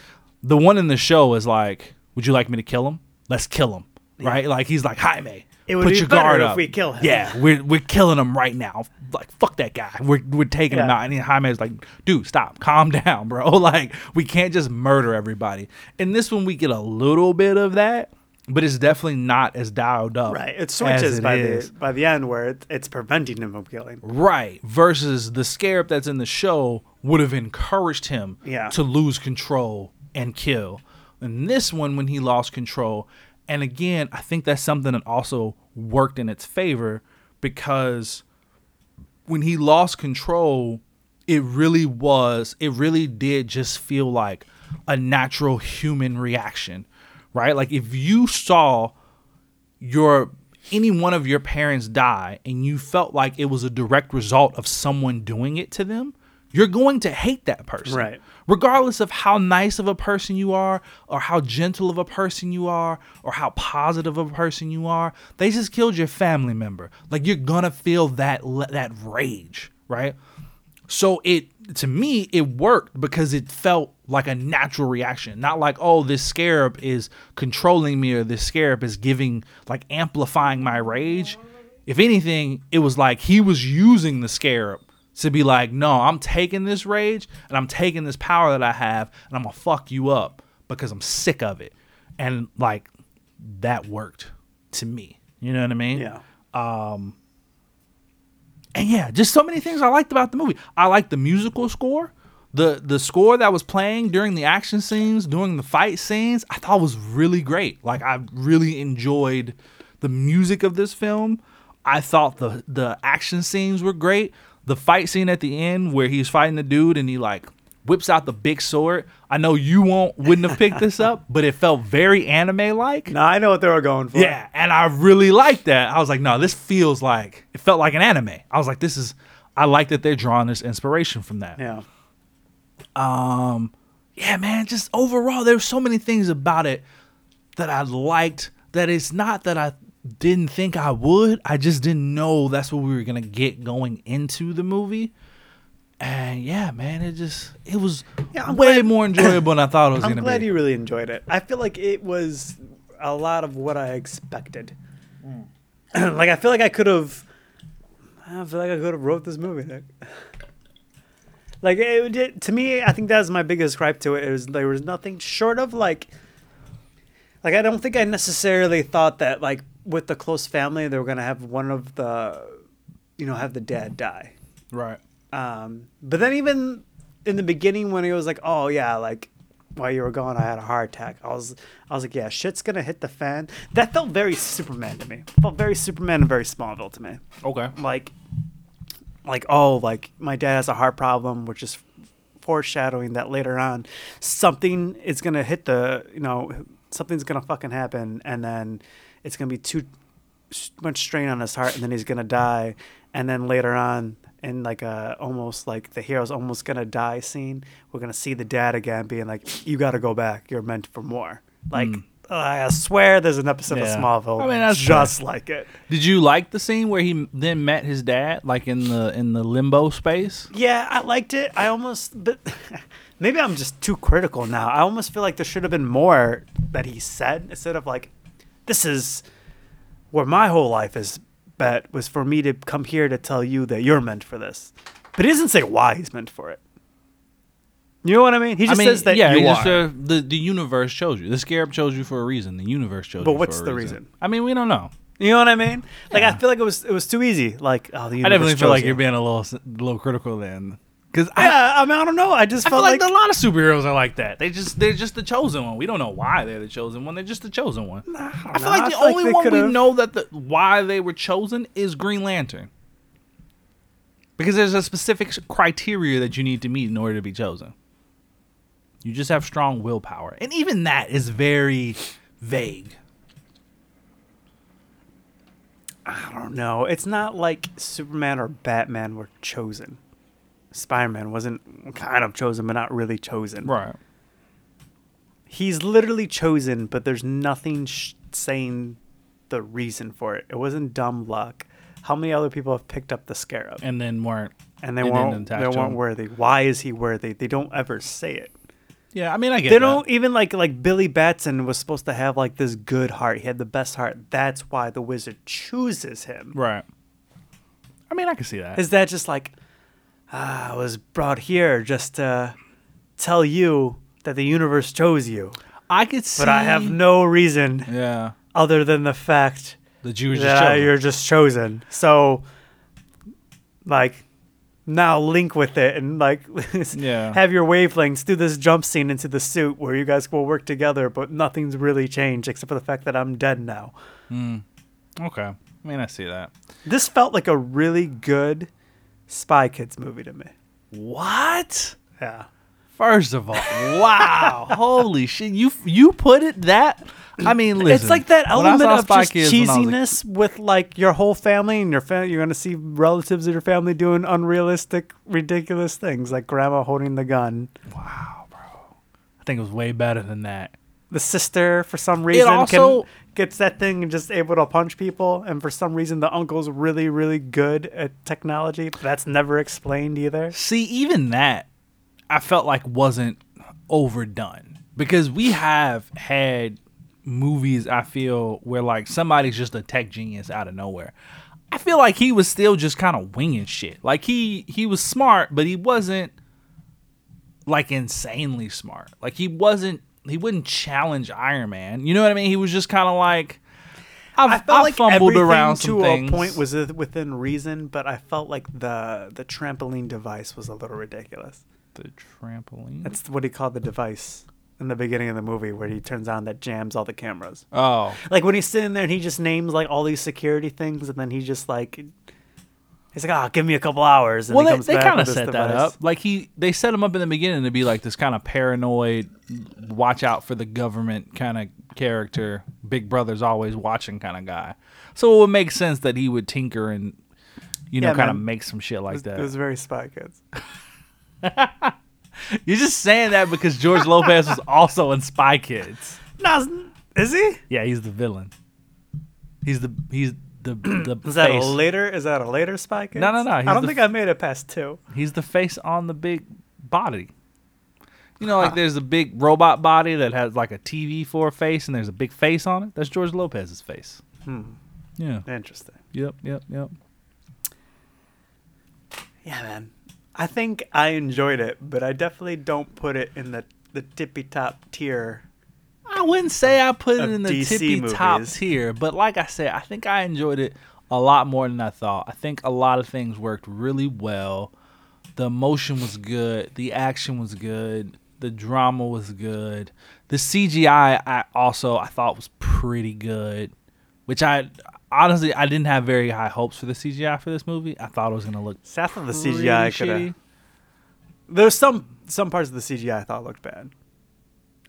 the one in the show is like, Would you like me to kill him? Let's kill him. Right? Like he's like, Jaime. It would put be your guard if up. we kill him. Yeah, we're we're killing him right now. Like fuck that guy. We're we're taking him out. And Jaime's like, dude, stop, calm down, bro. Like we can't just murder everybody. In this one, we get a little bit of that, but it's definitely not as dialed up. Right. It switches it by is. the by the end where it, it's preventing him from killing. Right. Versus the scarab that's in the show would have encouraged him Yeah. to lose control and kill. And this one, when he lost control, and again, I think that's something that also worked in its favor because when he lost control, it really was, it really did just feel like a natural human reaction, right? Like if you saw your any one of your parents die and you felt like it was a direct result of someone doing it to them, you're going to hate that person. Right. Regardless of how nice of a person you are or how gentle of a person you are or how positive of a person you are, they just killed your family member. Like you're to feel that that rage, right? So it to me it worked because it felt like a natural reaction, not like oh this scarab is controlling me or this scarab is giving like amplifying my rage. If anything, it was like he was using the scarab to be like, no, I'm taking this rage and I'm taking this power that I have and I'm gonna fuck you up because I'm sick of it. And like that worked to me. You know what I mean? Yeah. Um, and yeah, just so many things I liked about the movie. I liked the musical score. The the score that was playing during the action scenes, during the fight scenes, I thought was really great. Like I really enjoyed the music of this film. I thought the the action scenes were great. The fight scene at the end where he's fighting the dude and he like whips out the big sword. I know you won't wouldn't have picked this up, but it felt very anime like. No, I know what they were going for. Yeah, and I really liked that. I was like, no, this feels like it felt like an anime. I was like, this is I like that they're drawing this inspiration from that. Yeah. Um yeah, man, just overall there's so many things about it that I liked that it's not that I didn't think I would. I just didn't know that's what we were going to get going into the movie. And yeah, man, it just it was Yeah, I'm way glad- more enjoyable than I thought it was I'm going to be. glad you really enjoyed it. I feel like it was a lot of what I expected. Mm. like I feel like I could have. I feel like I could have wrote this movie. Nick. Like it, did to me, I think that was my biggest gripe to it. It was there was nothing short of like. Like I don't think I necessarily thought that like with the close family they were gonna have one of the, you know, have the dad die. right. Um, but then even in the beginning when he was like, "Oh yeah, like while you were gone, I had a heart attack," I was, I was like, "Yeah, shit's gonna hit the fan." That felt very Superman to me. Felt very Superman and very Smallville to me. Okay. Like, like oh, like my dad has a heart problem, which is foreshadowing that later on something is gonna hit the, you know, something's gonna fucking happen, and then it's gonna be too much strain on his heart, and then he's gonna die, and then later on. In like a almost like the hero's almost gonna die scene, we're gonna see the dad again being like, "You got to go back. You're meant for more." Like mm. uh, I swear, there's an episode. Yeah. of Smallville I mean, that's just like it. Did you like the scene where he then met his dad, like in the in the limbo space? Yeah, I liked it. I almost, but maybe I'm just too critical now. I almost feel like there should have been more that he said instead of like, "This is where my whole life is." Bet was for me to come here to tell you that you're meant for this, but he doesn't say why he's meant for it. You know what I mean? He just I mean, says that yeah, you are. just, uh, the the universe chose you. The scarab chose you for a reason. The universe chose you. But what's a the reason. reason? I mean, we don't know. you know what I mean? Like I feel like it was it was too easy. Like oh, the universe I definitely feel like you. you're being a little s- little critical then, because I, Yeah, I mean I don't know. I just I feel felt like, like, a lot of superheroes are like that. They just they're just the chosen one. We don't know why they're the chosen one. They're just the chosen one. Nah, I, feel know. like the feel only they one we could've- know that the why they were chosen is Green Lantern. Because there's a specific criteria that you need to meet in order to be chosen. You just have strong willpower, and even that is very vague. I don't know. It's not like Superman or Batman were chosen. Spider Man wasn't kind of chosen, but not really chosen. Right. He's literally chosen, but there's nothing sh- saying the reason for it. It wasn't dumb luck. How many other people have picked up the scarab And then weren't. and they and weren't they weren't him. worthy? Why is he worthy? They don't ever say it. Yeah, I mean, I get They that. don't even like like Billy Batson was supposed to have like this good heart. He had the best heart. That's why the wizard chooses him. Right. I mean, I can see that. Is that just like ah, I was brought here just to tell you that the universe chose you, I could see. but I have no reason Yeah. other than the fact The Jew was just that chosen. you're just chosen. So, like, now link with it and like Yeah. have your wavelengths do this jump scene into the suit where you guys will work together, but nothing's really changed except for the fact that I'm dead now. Okay. I mean, I see that. This felt like a really good Spy Kids movie to me. What? Yeah. First of all, wow, holy shit! You you put it that. I mean, listen. it's like that when I element saw of Spy just Kids when I was a- cheesiness with like your whole family and your family. You're gonna see relatives of your family doing unrealistic, ridiculous things, like grandma holding the gun. wow, bro. I think it was way better than that. The sister, for some reason, also- can, gets that thing and just able to punch people. And for some reason, the uncle's really, really good at technology. But that's never explained either. See, even that, I felt like wasn't overdone because we have had movies. I feel where like somebody's just a tech genius out of nowhere. I feel like he was still just kind of winging shit. Like he he was smart, but he wasn't like insanely smart. Like he wasn't. He wouldn't challenge Iron Man. You know what I mean? He was just kind of like. I've, I felt I've like fumbled around to things. a point was within reason, but I felt like the the trampoline device was a little ridiculous. the trampoline. That's what he called the device in the beginning of the movie, where he turns on that jams all the cameras. oh, Like when he's sitting there and he just names like all these security things, and then he just like he's like, "Ah, give me a couple hours." And well, he they, comes they kind of set that up. Like he, they set him up in the beginning to be like this kind of paranoid, watch out for the government kind of character. Big Brother's always watching kind of guy. So it would make sense that he would tinker and, you know, Yeah, kind of make some shit It like was, that. it was very Spy Kids. You're just saying that because George Lopez was also in Spy Kids. No, is he? Yeah, he's the villain. He's the he's the the Is that face. a later? Is that a later Spy Kids? No, no, no, I don't think f- I made it past two. He's the face on the big body. You know, like there's a big robot body that has like a TV for a face, and there's a big face on it. That's George Lopez's face. Hmm. Yeah. Interesting. Yep. Yep. Yep. Yeah, man. I think I enjoyed it, but I definitely don't put it in the the tippy top tier. I wouldn't say I put it in the DC tippy top tier, but like I said, I think I enjoyed it a lot more than I thought. I think a lot of things worked really well. The emotion was good. The action was good. The drama was good. The CGI I also I thought was pretty good, which I honestly I didn't have very high hopes for the CGI for this movie. I thought it was gonna look South of the CGI could have. There's some some parts of the CGI I thought looked bad.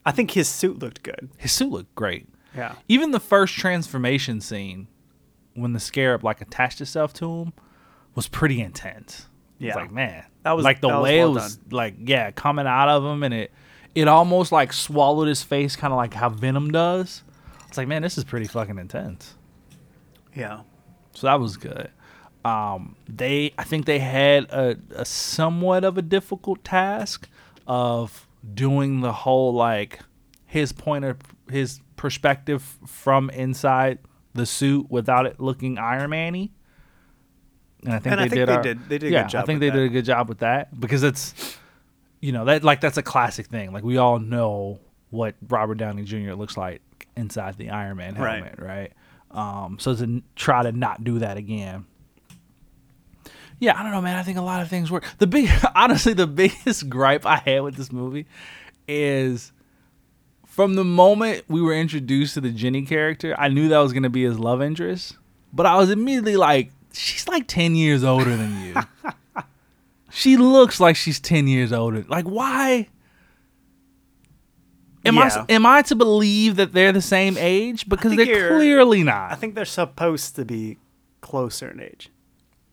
I think his suit looked good. His suit looked great. Yeah. Even the first transformation scene when the scarab like attached itself to him was pretty intense. Yeah. It's like man, That was- like the that was way well it was like yeah coming out of him and it it almost like swallowed his face, kind of like how Venom does. It's like man, this is pretty fucking intense. Yeah. So that was good. Um, they, I think they had a, a somewhat of a difficult task of doing the whole like his point of his perspective from inside the suit without it looking Iron Man-y. And I think And they I think did. they a- did- they did a yeah, good job I think they did a good job with that because it's, you know, that like that's a classic thing. Like we all know what Robert Downey Jr. looks like inside the Iron Man helmet, right? Um, so to try to not do that again. Yeah, I don't know, man. I think a lot of things work. The big, honestly, the biggest gripe I had with this movie is from the moment we were introduced to the Jenny character, I knew that was going to be his love interest, but I was immediately like, she's like 10 years older than you. she looks like she's 10 years older. Like, why? Am Yeah. I am I to believe that they're the same age? Because they're clearly not. I think they're supposed to be closer in age.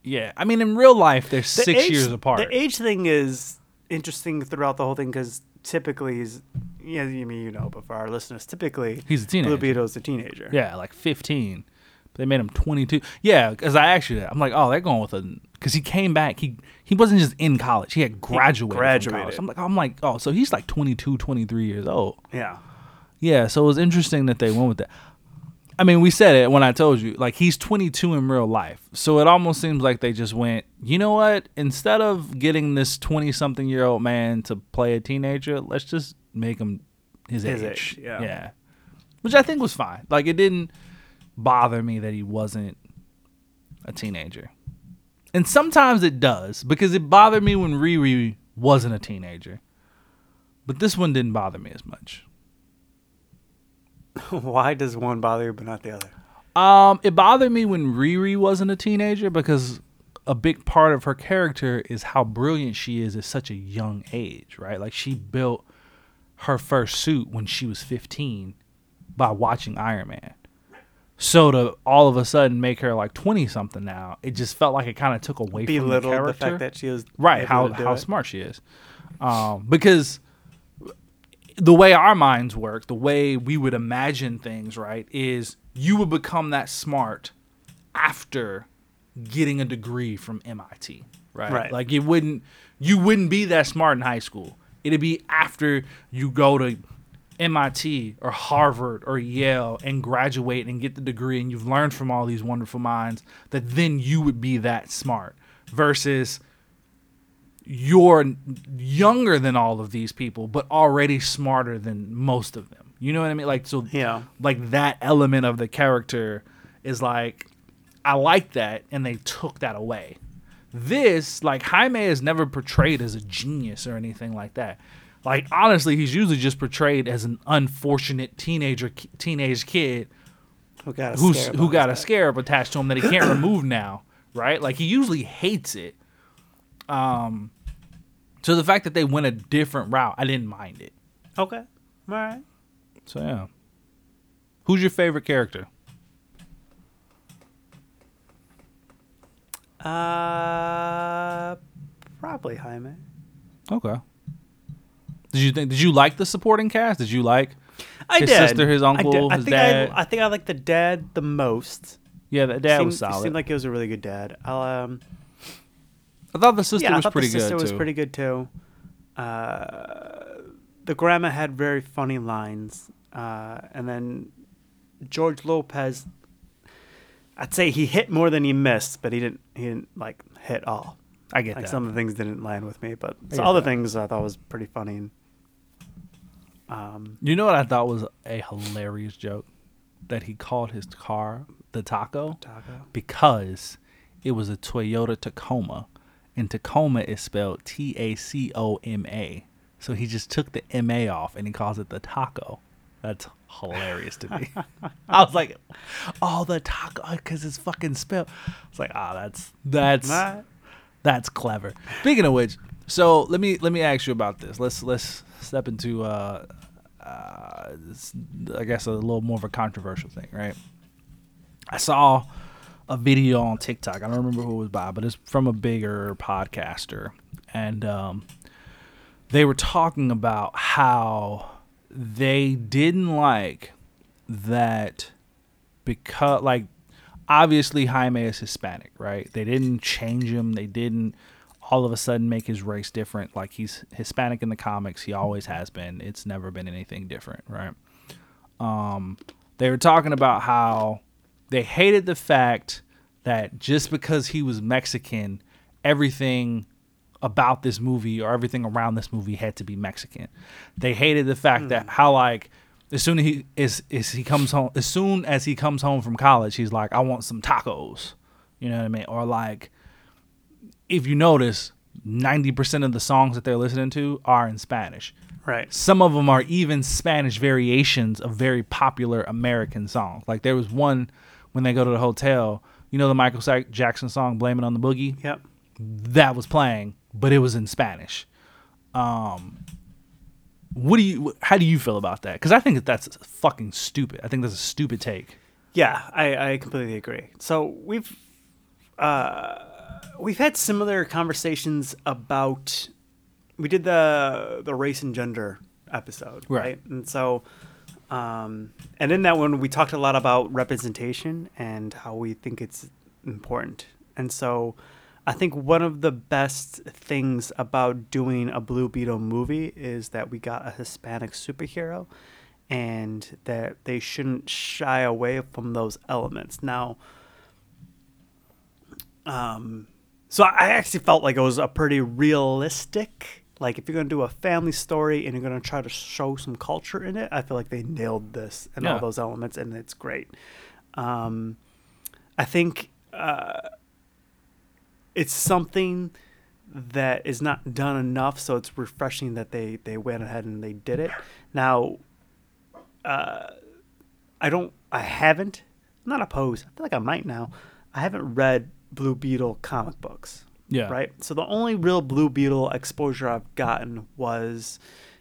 Yeah, I mean, in real life, they're The six age- years apart. The age thing is interesting throughout the whole thing because typically he's, yeah, you mean you know, but for our listeners, typically He's a teenager. Blue. Beetle's a teenager. Yeah, like 15. They made him 22. Yeah, because I actually, I'm like, oh, they're going with a, because he came back. He he wasn't just in college. He had graduated. from graduated. college. I'm like, I'm like, oh, so he's like 22, 23 years old. Yeah. Yeah, so it was interesting that they went with that. I mean, we said it when I told you, like he's 22 in real life. So it almost seems like they just went, you know what? Instead of getting this 20 something year old man to play a teenager, let's just make him his, His age. age, yeah. Yeah. Which I think was fine. Like it didn't bother me that he wasn't a teenager. And sometimes it does because it bothered me when Riri wasn't a teenager. But this one didn't bother me as much. Why does one bother you but not the other? Um, it bothered me when Riri wasn't a teenager because a big part of her character is how brilliant she is at such a young age, right? Like she built her first suit when she was 15 by watching Iron Man. So to all of a sudden make her like 20 something now, it just felt like it kind of took away from the character. the fact that she was right how how it. smart she is um, because the way our minds work the way we would imagine things right is you would become that smart after getting a degree from MIT right, Right. like it wouldn't you wouldn't be that smart in high school it'd be after you go to MIT or Harvard or Yale and graduate and get the degree and you've learned from all these wonderful minds that then you would be that smart versus you're younger than all of these people but already smarter than most of them you know what i mean like so Yeah. like that element of the character is like i like that and they took that away this like jaime is never portrayed as a genius or anything like that like honestly he's usually just portrayed as an unfortunate teenager teenage kid Who got a who's scarab who got a scarab attached to him that he can't remove now, right? Like he usually hates it. Um, so the fact that they went a different route, I didn't mind it. Okay. All right. So yeah, who's your favorite character? Uh, probably Jaime. Okay. Did you think? Did you like the supporting cast? Did you like? I His did. sister, his uncle. I his think dad. I, I think I like the dad the most. Yeah, the dad seemed, was solid. Seemed like he was a really good dad. I'll, um, I thought the sister yeah, was thought pretty the sister good was too. pretty good too. Uh, the grandma had very funny lines, uh, and then George Lopez. I'd say he hit more than he missed, but he didn't. He didn't like hit all. I get Like that. some of the things didn't land with me, but I some get other that. things I thought was pretty funny. And, um, You know what I thought was a hilarious joke? That he called his car the taco. Taco. because it was a Toyota Tacoma, and Tacoma is spelled T A C O M A. So he just took the M A off and he calls it the taco. That's hilarious to me. I was like, "Oh, the taco," because it's fucking spelled. It's like, ah, that's that's Nah, that's clever. Speaking of which, so let me let me ask you about this. Let's let's step into uh, uh I guess a little more of a controversial thing, right? I saw a video on TikTok. I don't remember who it was by, but it's from a bigger podcaster, and um, they were talking about how they didn't like that because like obviously Jaime is Hispanic, right? They didn't change him. They didn't all of a sudden make his race different. Like he's Hispanic in the comics. He always has been. It's never been anything different, right? Um, they were talking about how they hated the fact that just because he was Mexican, everything about this movie or everything around this movie had to be Mexican. They hated the fact that hmm. how like as soon as he is is he comes home as soon as he comes home from college, he's like, I want some tacos. You know what I mean? Or like if you notice, ninety percent of the songs that they're listening to are in Spanish. Right. Some of them are even Spanish variations of very popular American songs. Like there was one when they go to the hotel, you know the Michael Jackson song "Blame It on the Boogie." Yep. That was playing, but it was in Spanish. Um, what do you? How do you feel about that? Because I think that that's fucking stupid. I think that's a stupid take. Yeah, I, I completely agree. So we've uh, we've had similar conversations about we did the the race and gender episode, Right. right? And so um, and in that one we talked a lot about representation and how we think it's important. And so I think one of the best things about doing a Blue Beetle movie is that we got a Hispanic superhero and that they shouldn't shy away from those elements. Now, um, so I actually felt like it was a pretty realistic. Like if you're gonna do a family story and you're gonna try to show some culture in it, I feel like they nailed this and Yeah. all those elements, and it's great. Um, I think uh, it's something that is not done enough, so it's refreshing that they they went ahead and they did it. Now, uh, I don't, I haven't, I'm not opposed. I feel like I might now. I haven't read Blue Beetle comic books, Yeah. right? So the only real Blue Beetle exposure I've gotten was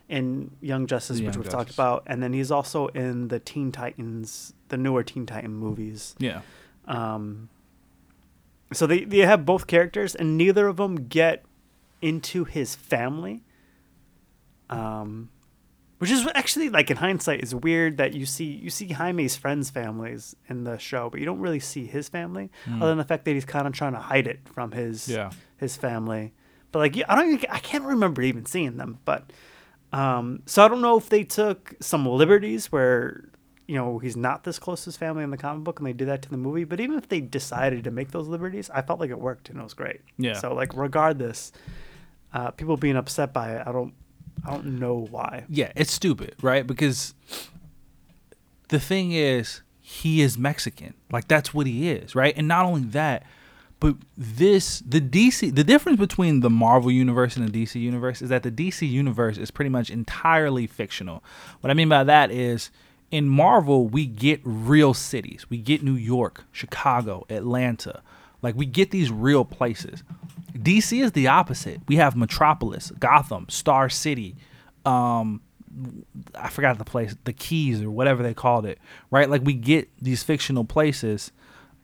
in Young Justice, The which Young we've talked about, and then he's also in the Teen Titans, the newer Teen Titan movies. Yeah. Um, so they, they have both characters, and neither of them get into his family. Um, which is actually like in hindsight is weird that you see you see Jaime's friends' families in the show, but you don't really see his family, other than the fact that he's kind of trying to hide it from his Yeah. his family. But like yeah, I don't even, I can't remember even seeing them. But um, so I don't know if they took some liberties where you know he's not this close to his family in the comic book, and they did that to the movie. But even if they decided to make those liberties, I felt like it worked and it was great. Yeah. So like regardless, uh, people being upset by it, I don't I don't know why. Yeah, it's stupid, right? Because the thing is, he is Mexican. Like that's what he is, right? And not only that, but this the DC the difference between the Marvel universe and the DC universe is that the DC universe is pretty much entirely fictional. What I mean by that is in Marvel we get real cities. We get New York, Chicago, Atlanta. Like we get these real places. DC is the opposite. We have Metropolis, Gotham, Star City, um I forgot the place, the Keys or whatever they called it, right? Like we get these fictional places,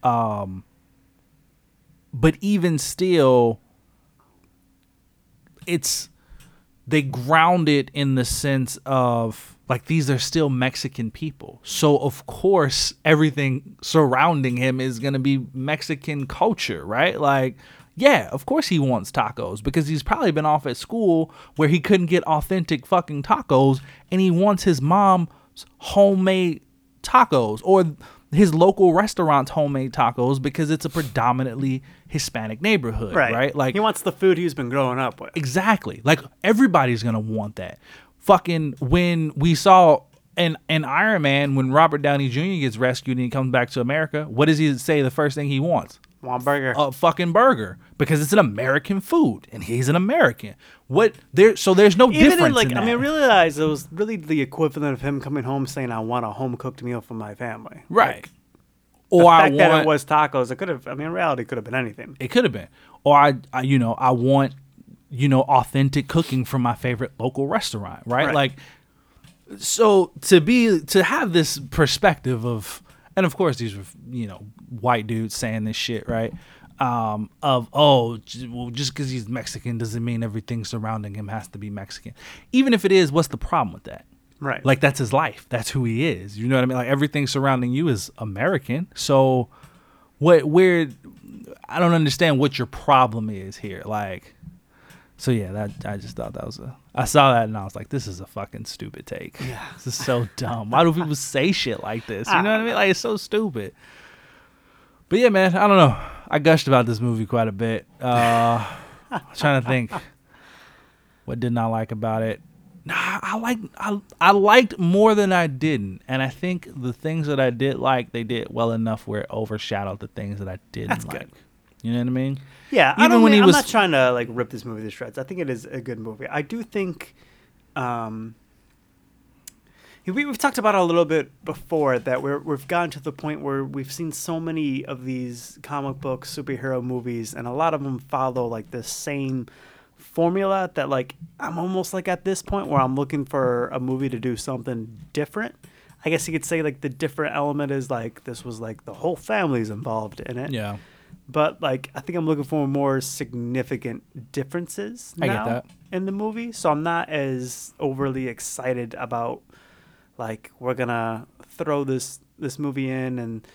um, but even still, it's they ground it in the sense of like these are still Mexican people. So of course everything surrounding him is gonna be Mexican culture, right? Like, yeah, of course he wants tacos because he's probably been off at school where he couldn't get authentic fucking tacos and he wants his mom's homemade tacos or his local restaurant's homemade tacos because it's a predominantly Hispanic neighborhood, Right. right? Like he wants the food he's been growing up with. Exactly. Like everybody's gonna want that. Fucking when we saw in in Iron Man when Robert Downey Jr. gets rescued and he comes back to America, what does he say the first thing he wants? Want burger. A fucking burger because it's an American food and he's an American. What there? So there's no Even difference. in like, in I mean, I realized it was really the equivalent of him coming home saying, "I want a home cooked meal for my family." right? Like, or the I want that it was tacos, it could have. I mean, in reality, it could have been anything. It could have been. Or I, I, you know, I want, you know, authentic cooking from my favorite local restaurant, right? Right. Like, so to be to have this perspective of and of course these were you know white dudes saying this shit, right? Um, of oh, j- well, just because he's Mexican doesn't mean everything surrounding him has to be Mexican. Even if it is, what's the problem with that? Right. Like that's his life. That's who he is. You know what I mean? Like everything surrounding you is American. So what where I don't understand what your problem is here. Like so yeah, that I just thought that was a I saw that and I was like, this is a fucking stupid take. Yeah. This is so dumb. Why do people say shit like this? You know what I mean? Like it's so stupid. But yeah, man, I don't know. I gushed about this movie quite a bit. Uh I'm trying to think what didn't I like about it. Nah, I like I I liked more than I didn't, and I think the things that I did like, they did well enough where it overshadowed the things that I didn't That's like. good. You know what I mean? Yeah, I don't when mean, he I'm was- not trying to like rip this movie to shreds. I think it is a good movie. I do think, um, we, we've talked about it a little bit before that we're we've gotten to the point where we've seen so many of these comic book superhero movies, and a lot of them follow like the same formula. That like I'm almost like at this point where I'm looking for a movie to do something different. I guess you could say like the different element is like this was like the whole family's involved in it Yeah. But like I think I'm looking for more significant differences now in the movie. So I'm not as overly excited about like we're gonna throw this this movie in and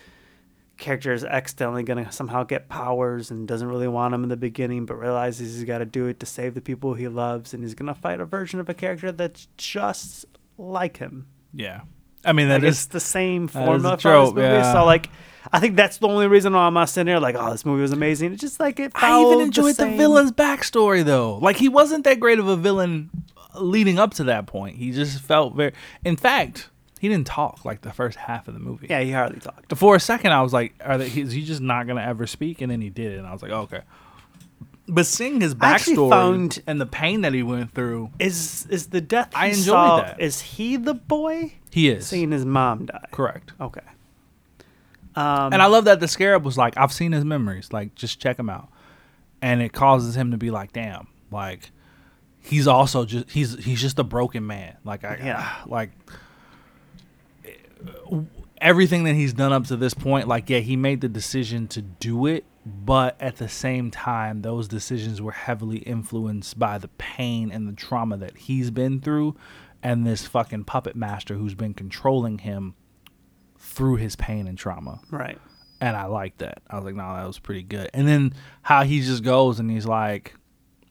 character is accidentally gonna somehow get powers and doesn't really want them in the beginning, but realizes he's got to do it to save the people he loves, and he's gonna fight a version of a character that's just like him. Yeah. I mean Like that it's the same that is formula for trope, movies. yeah. So like, I think that's the only reason why I'm not sitting here like, oh, this movie was amazing. It's just like it. I even enjoyed the, same- villain's backstory though. Like he wasn't that great of a villain leading up to that point. He just felt very in fact, he didn't talk like the first half of the movie. Yeah, he hardly talked. For a second, I was like, "Are they, is he just not gonna ever speak?" And then he did it, and I was like, oh, "Okay." But seeing his backstory found- and the pain that he went through, Is is the death? I enjoyed saw, that. Is he the boy he is seeing his mom die? correct. Okay. Um, And I love that the scarab was like, "I've seen his memories. Like, just check him out," and it causes him to be like, "Damn!" Like, he's also just he's he's just a broken man. Like, I Yeah. like everything that he's done up to this point, like, yeah, he made the decision to do it, but at the same time, those decisions were heavily influenced by the pain and the trauma that he's been through, and this fucking puppet master who's been controlling him through his pain and trauma. right. And I like that. I was like, no, that was pretty good. And then how he just goes and he's like,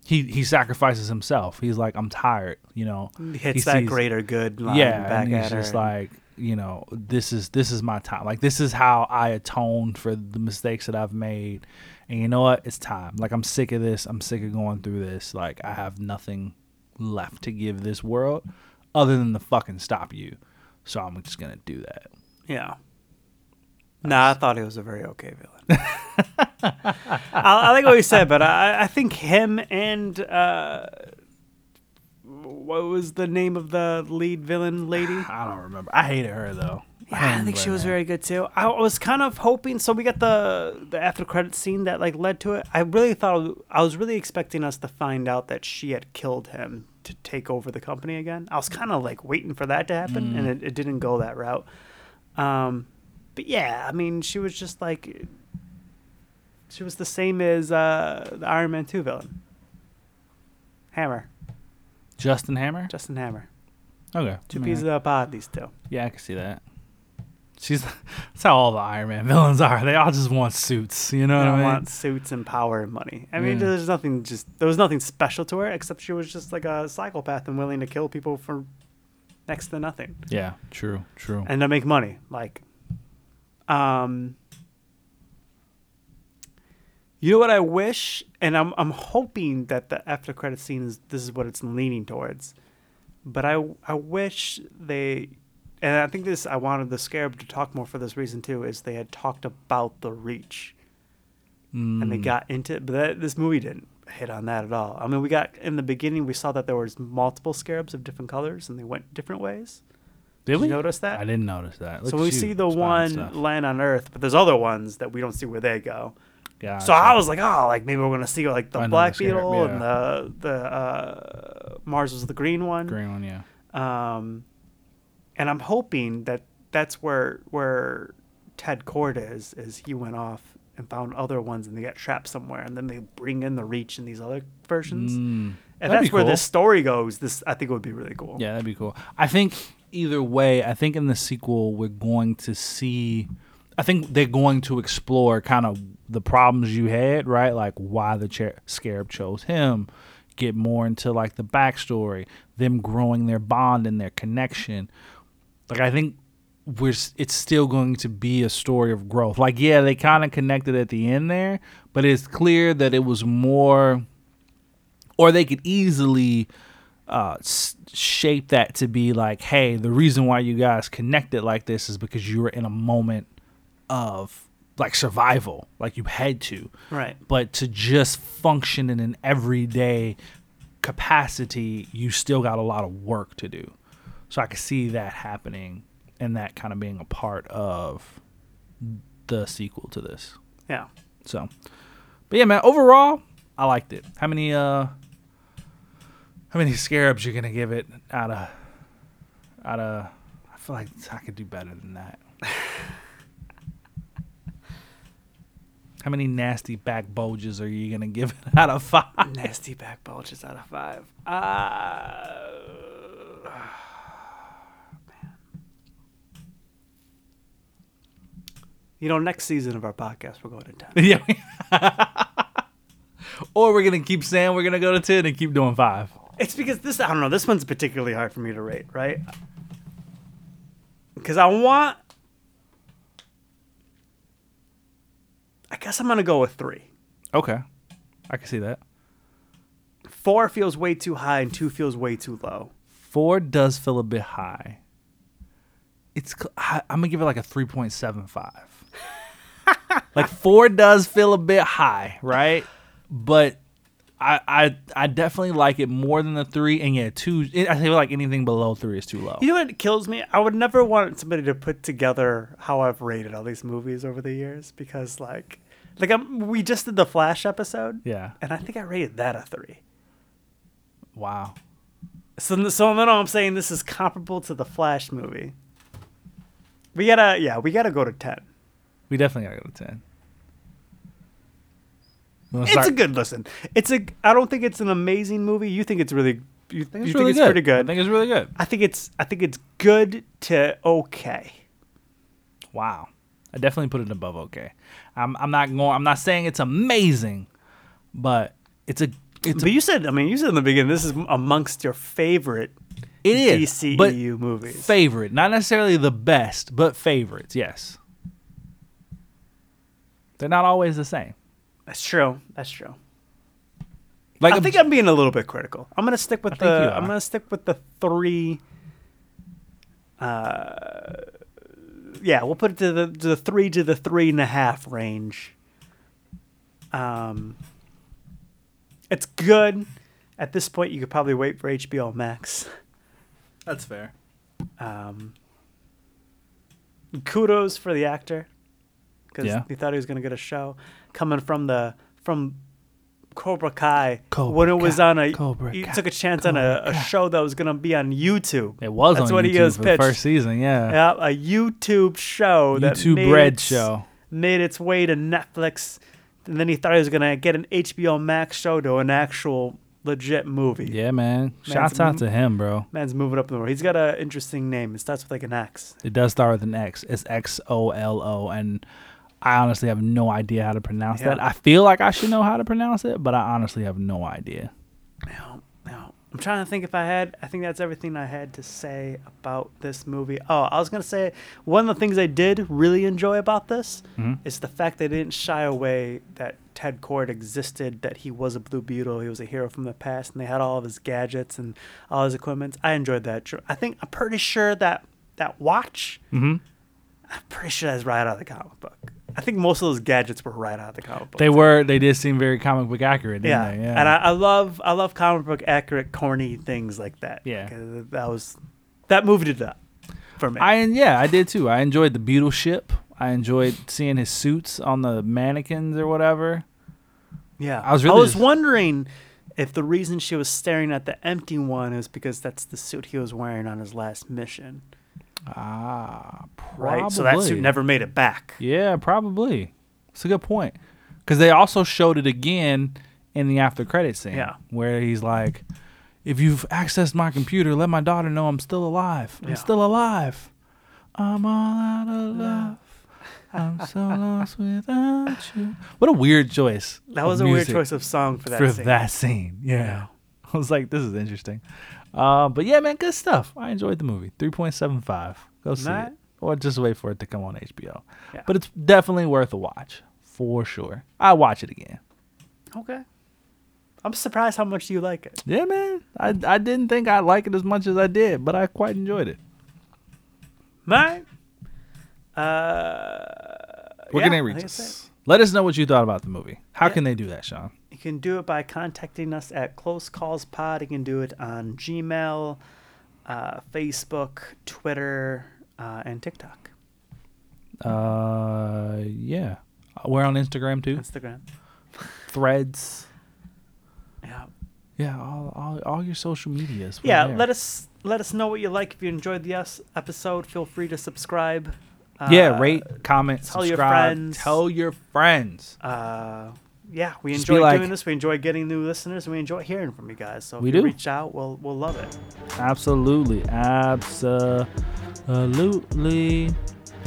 he he sacrifices himself. He's like, I'm tired, you know. Hits He that sees- greater good line yeah, back and he's at her. like, you know, this is this is my time. Like this is how I atoned for the mistakes that I've made. And you know what? It's time. Like I'm sick of this. I'm sick of going through this. Like I have nothing left to give this world other than the fucking stop you. So I'm just gonna do that. Yeah. Nah, I thought he was a very okay villain. I, I like what he said, but I, I think him and uh, what was the name of the lead villain lady? I don't remember. I hated her though. Yeah, I think she was very good too. I was kind of hoping. So we got the the after credit scene that like led to it. I really thought I was really expecting us to find out that she had killed him to take over the company again. I was kind of like waiting for that to happen, and it, it didn't go that route. Um, but yeah, I mean, she was just like she was the same as uh, the Iron Man two villain, Hammer, Justin Hammer. Justin Hammer. Okay, Two I mean, pieces of the pod, these two. Yeah, I can see that. She's that's how all the Iron Man villains are. They all just want suits. You know I what I mean? want suits and power and money. I mean, Yeah. there's nothing just there was nothing special to her except she was just like a psychopath and willing to kill people for next to nothing Yeah, true, true. and to make money. Like, um, you know what I wish, and I'm I'm hoping that the after credit scene is this is what it's leaning towards, but I I wish they. And I think this, I wanted the Scarab to talk more for this reason too, is they had talked about the reach and they Mm. got into it, but that, this movie didn't hit on that at all. I mean, we got in the beginning, we saw that there was multiple scarabs of different colors, and they went different ways. Did Did we you notice that? I didn't notice that. Look so we you, see the one land on Earth, but there's other ones that we don't see where they go. Gotcha. So I was like, oh, like maybe we're gonna see like the Another Black scarab, Beetle yeah. and the the uh, Mars was the green one. green one, yeah. Um, and I'm hoping that that's where where Ted Kord is is he went off and found other ones and they got trapped somewhere and then they bring in the Reach in these other versions. Mm, and that's where cool. this story goes. This I think it would be really cool. Yeah, that'd be cool. I think either way, I think in the sequel we're going to see. I think they're going to explore kind of the problems you had, right? Like why the cha- scarab chose him. Get more into like the backstory, them growing their bond and their connection. Like I think we're it's still going to be a story of growth. Like yeah, they kind of connected at the end there, but it's clear that it was more or they could easily uh, shape that to be like, hey, the reason why you guys connected like this is because you were in a moment of like survival, like you had to. Right. But to just function in an everyday capacity, you still got a lot of work to do. So I could see that happening and that kind of being a part of the sequel to this. Yeah. So, but yeah, man. Overall, I liked it. How many uh, how many scarabs you gonna give it out of out of? I feel like I could do better than that. how many nasty back bulges are you gonna give it out of five? Nasty back bulges out of five. Uh, man. You know, next season of our podcast, we're going to ten. yeah. or we're gonna keep saying we're gonna go to ten and keep doing five. It's because this, I don't know, this one's particularly hard for me to rate, right? Because I want. I guess I'm going to go with three. Okay, I can see that. Four feels way too high and two feels way too low. Four does feel a bit high. It's cl- I, I'm gonna give it like a three point seven five. like four does feel a bit high, right? But I I I definitely like it more than the three, and yeah, two. I feel like anything below three is too low. You know what kills me? I would never want somebody to put together how I've rated all these movies over the years because, like, like I'm, we just did the Flash episode, Yeah. and I think I rated that a three. Wow. So, so then I'm saying this is comparable to the Flash movie. We gotta, yeah, we gotta go to ten. We definitely gotta go to ten. Wanna It's a good listen. It's a. I don't think it's an amazing movie. You think it's really. You think you it's think it's good. pretty I think it's really good. I think it's. I think it's good to okay. Wow. I definitely put it above okay. I'm I'm not going I'm not saying it's amazing, but it's a it's a, but you said. I mean, you said in the beginning this is amongst your favorite it is DCEU movies. favorite, not necessarily the best, but favorites, yes. They're not always the same. That's true. That's true. Like I a- think I'm being a little bit critical. I'm gonna stick with I the. I'm gonna stick with the three. Uh, yeah, we'll put it to the to the three to the three and a half range. Um, it's good. At this point, you could probably wait for HBO Max. that's fair. Um, kudos for the actor because Yeah. he thought he was going to get a show coming from the from Cobra Kai Cobra when it was Kai, on a Cobra he Kai, took a chance on a, a show that was going to be on YouTube. It was That's on what he YouTube was for the first season, yeah. Yeah, a YouTube show that YouTube made bread its- show. made its way to Netflix, and then he thought he was going to get an HBO Max show to an actual legit movie. Yeah, man. Shouts m- out to him, bro. Man's moving up in the world. He's got an interesting name. It starts with like an X. It does start with an X. It's X O L O, and I honestly have no idea how to pronounce Yeah. that. I feel like I should know how to pronounce it, but I honestly have no idea. No, no. I'm trying to think if I had. I think that's everything I had to say about this movie. Oh, I was gonna say one of the things I did really enjoy about this Mhm. is the fact they didn't shy away that Ted Kord existed, that he was a Blue Beetle, he was a hero from the past, and they had all of his gadgets and all his equipment. I enjoyed that. I think I'm pretty sure that that watch. Mm-hmm. I'm pretty sure that's right out of the comic book. I think most of those gadgets were right out of the comic book. They were. They did seem very comic book accurate, didn't yeah, they? Yeah. and I, I love I love comic book accurate corny things like that. Yeah. Uh, that was that moved it up for me. I yeah, I did too. I enjoyed the Beetle ship. I enjoyed seeing his suits on the mannequins or whatever. yeah, I was really I was just- wondering if the reason she was staring at the empty one is because that's the suit he was wearing on his last mission. Ah, probably. right? So that suit never made it back. Yeah, probably. It's a good point. Because they also showed it again in the after credit scene. Yeah. Where he's like, if you've accessed my computer, let my daughter know I'm still alive. I'm Yeah. still alive. I'm all out of love. I'm so lost without you. What a weird choice. That was a weird choice of song for that. for scene. that scene. Yeah. Yeah. I was like, this is interesting. Uh, but yeah, man, good stuff. I enjoyed the movie. 3.75. Go see Nice. it. Or just wait for it to come on HBO. Yeah. But it's definitely worth a watch. For sure. I'll watch it again. Okay. I'm surprised how much you like it. Yeah, man. I, I didn't think I'd like it as much as I did, but I quite enjoyed it. Right. Uh, Where yeah, can they reach think us? Let us know what you thought about the movie. How Yeah. can they do that, Sean? You can do it by contacting us at Close Calls Pod. You can do it on Gmail, uh, Facebook, Twitter, uh, and TikTok, Uh, yeah. We're on Instagram too. Instagram. Threads. Yeah. Yeah, all, all, all your social medias. Yeah. there. Let us let us know what you like. If you enjoyed the us episode, feel free to subscribe. yeah, Uh, rate, comment, tell your friends. Tell your friends. Uh, yeah, we Just enjoy like- doing this. We enjoy getting new listeners, and we enjoy hearing from you guys. So if We you do. reach out, we'll we'll love it. Absolutely, absolutely.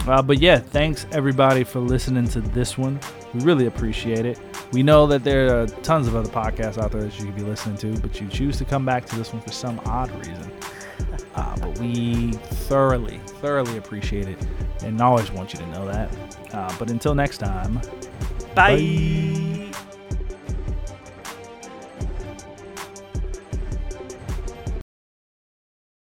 Uh, but yeah, thanks everybody for listening to this one. We really appreciate it. We know that there are tons of other podcasts out there that you could be listening to, but you choose to come back to this one for some odd reason. Uh, but we thoroughly, thoroughly appreciate it, and always want you to know that. Uh, but until next time. Bye.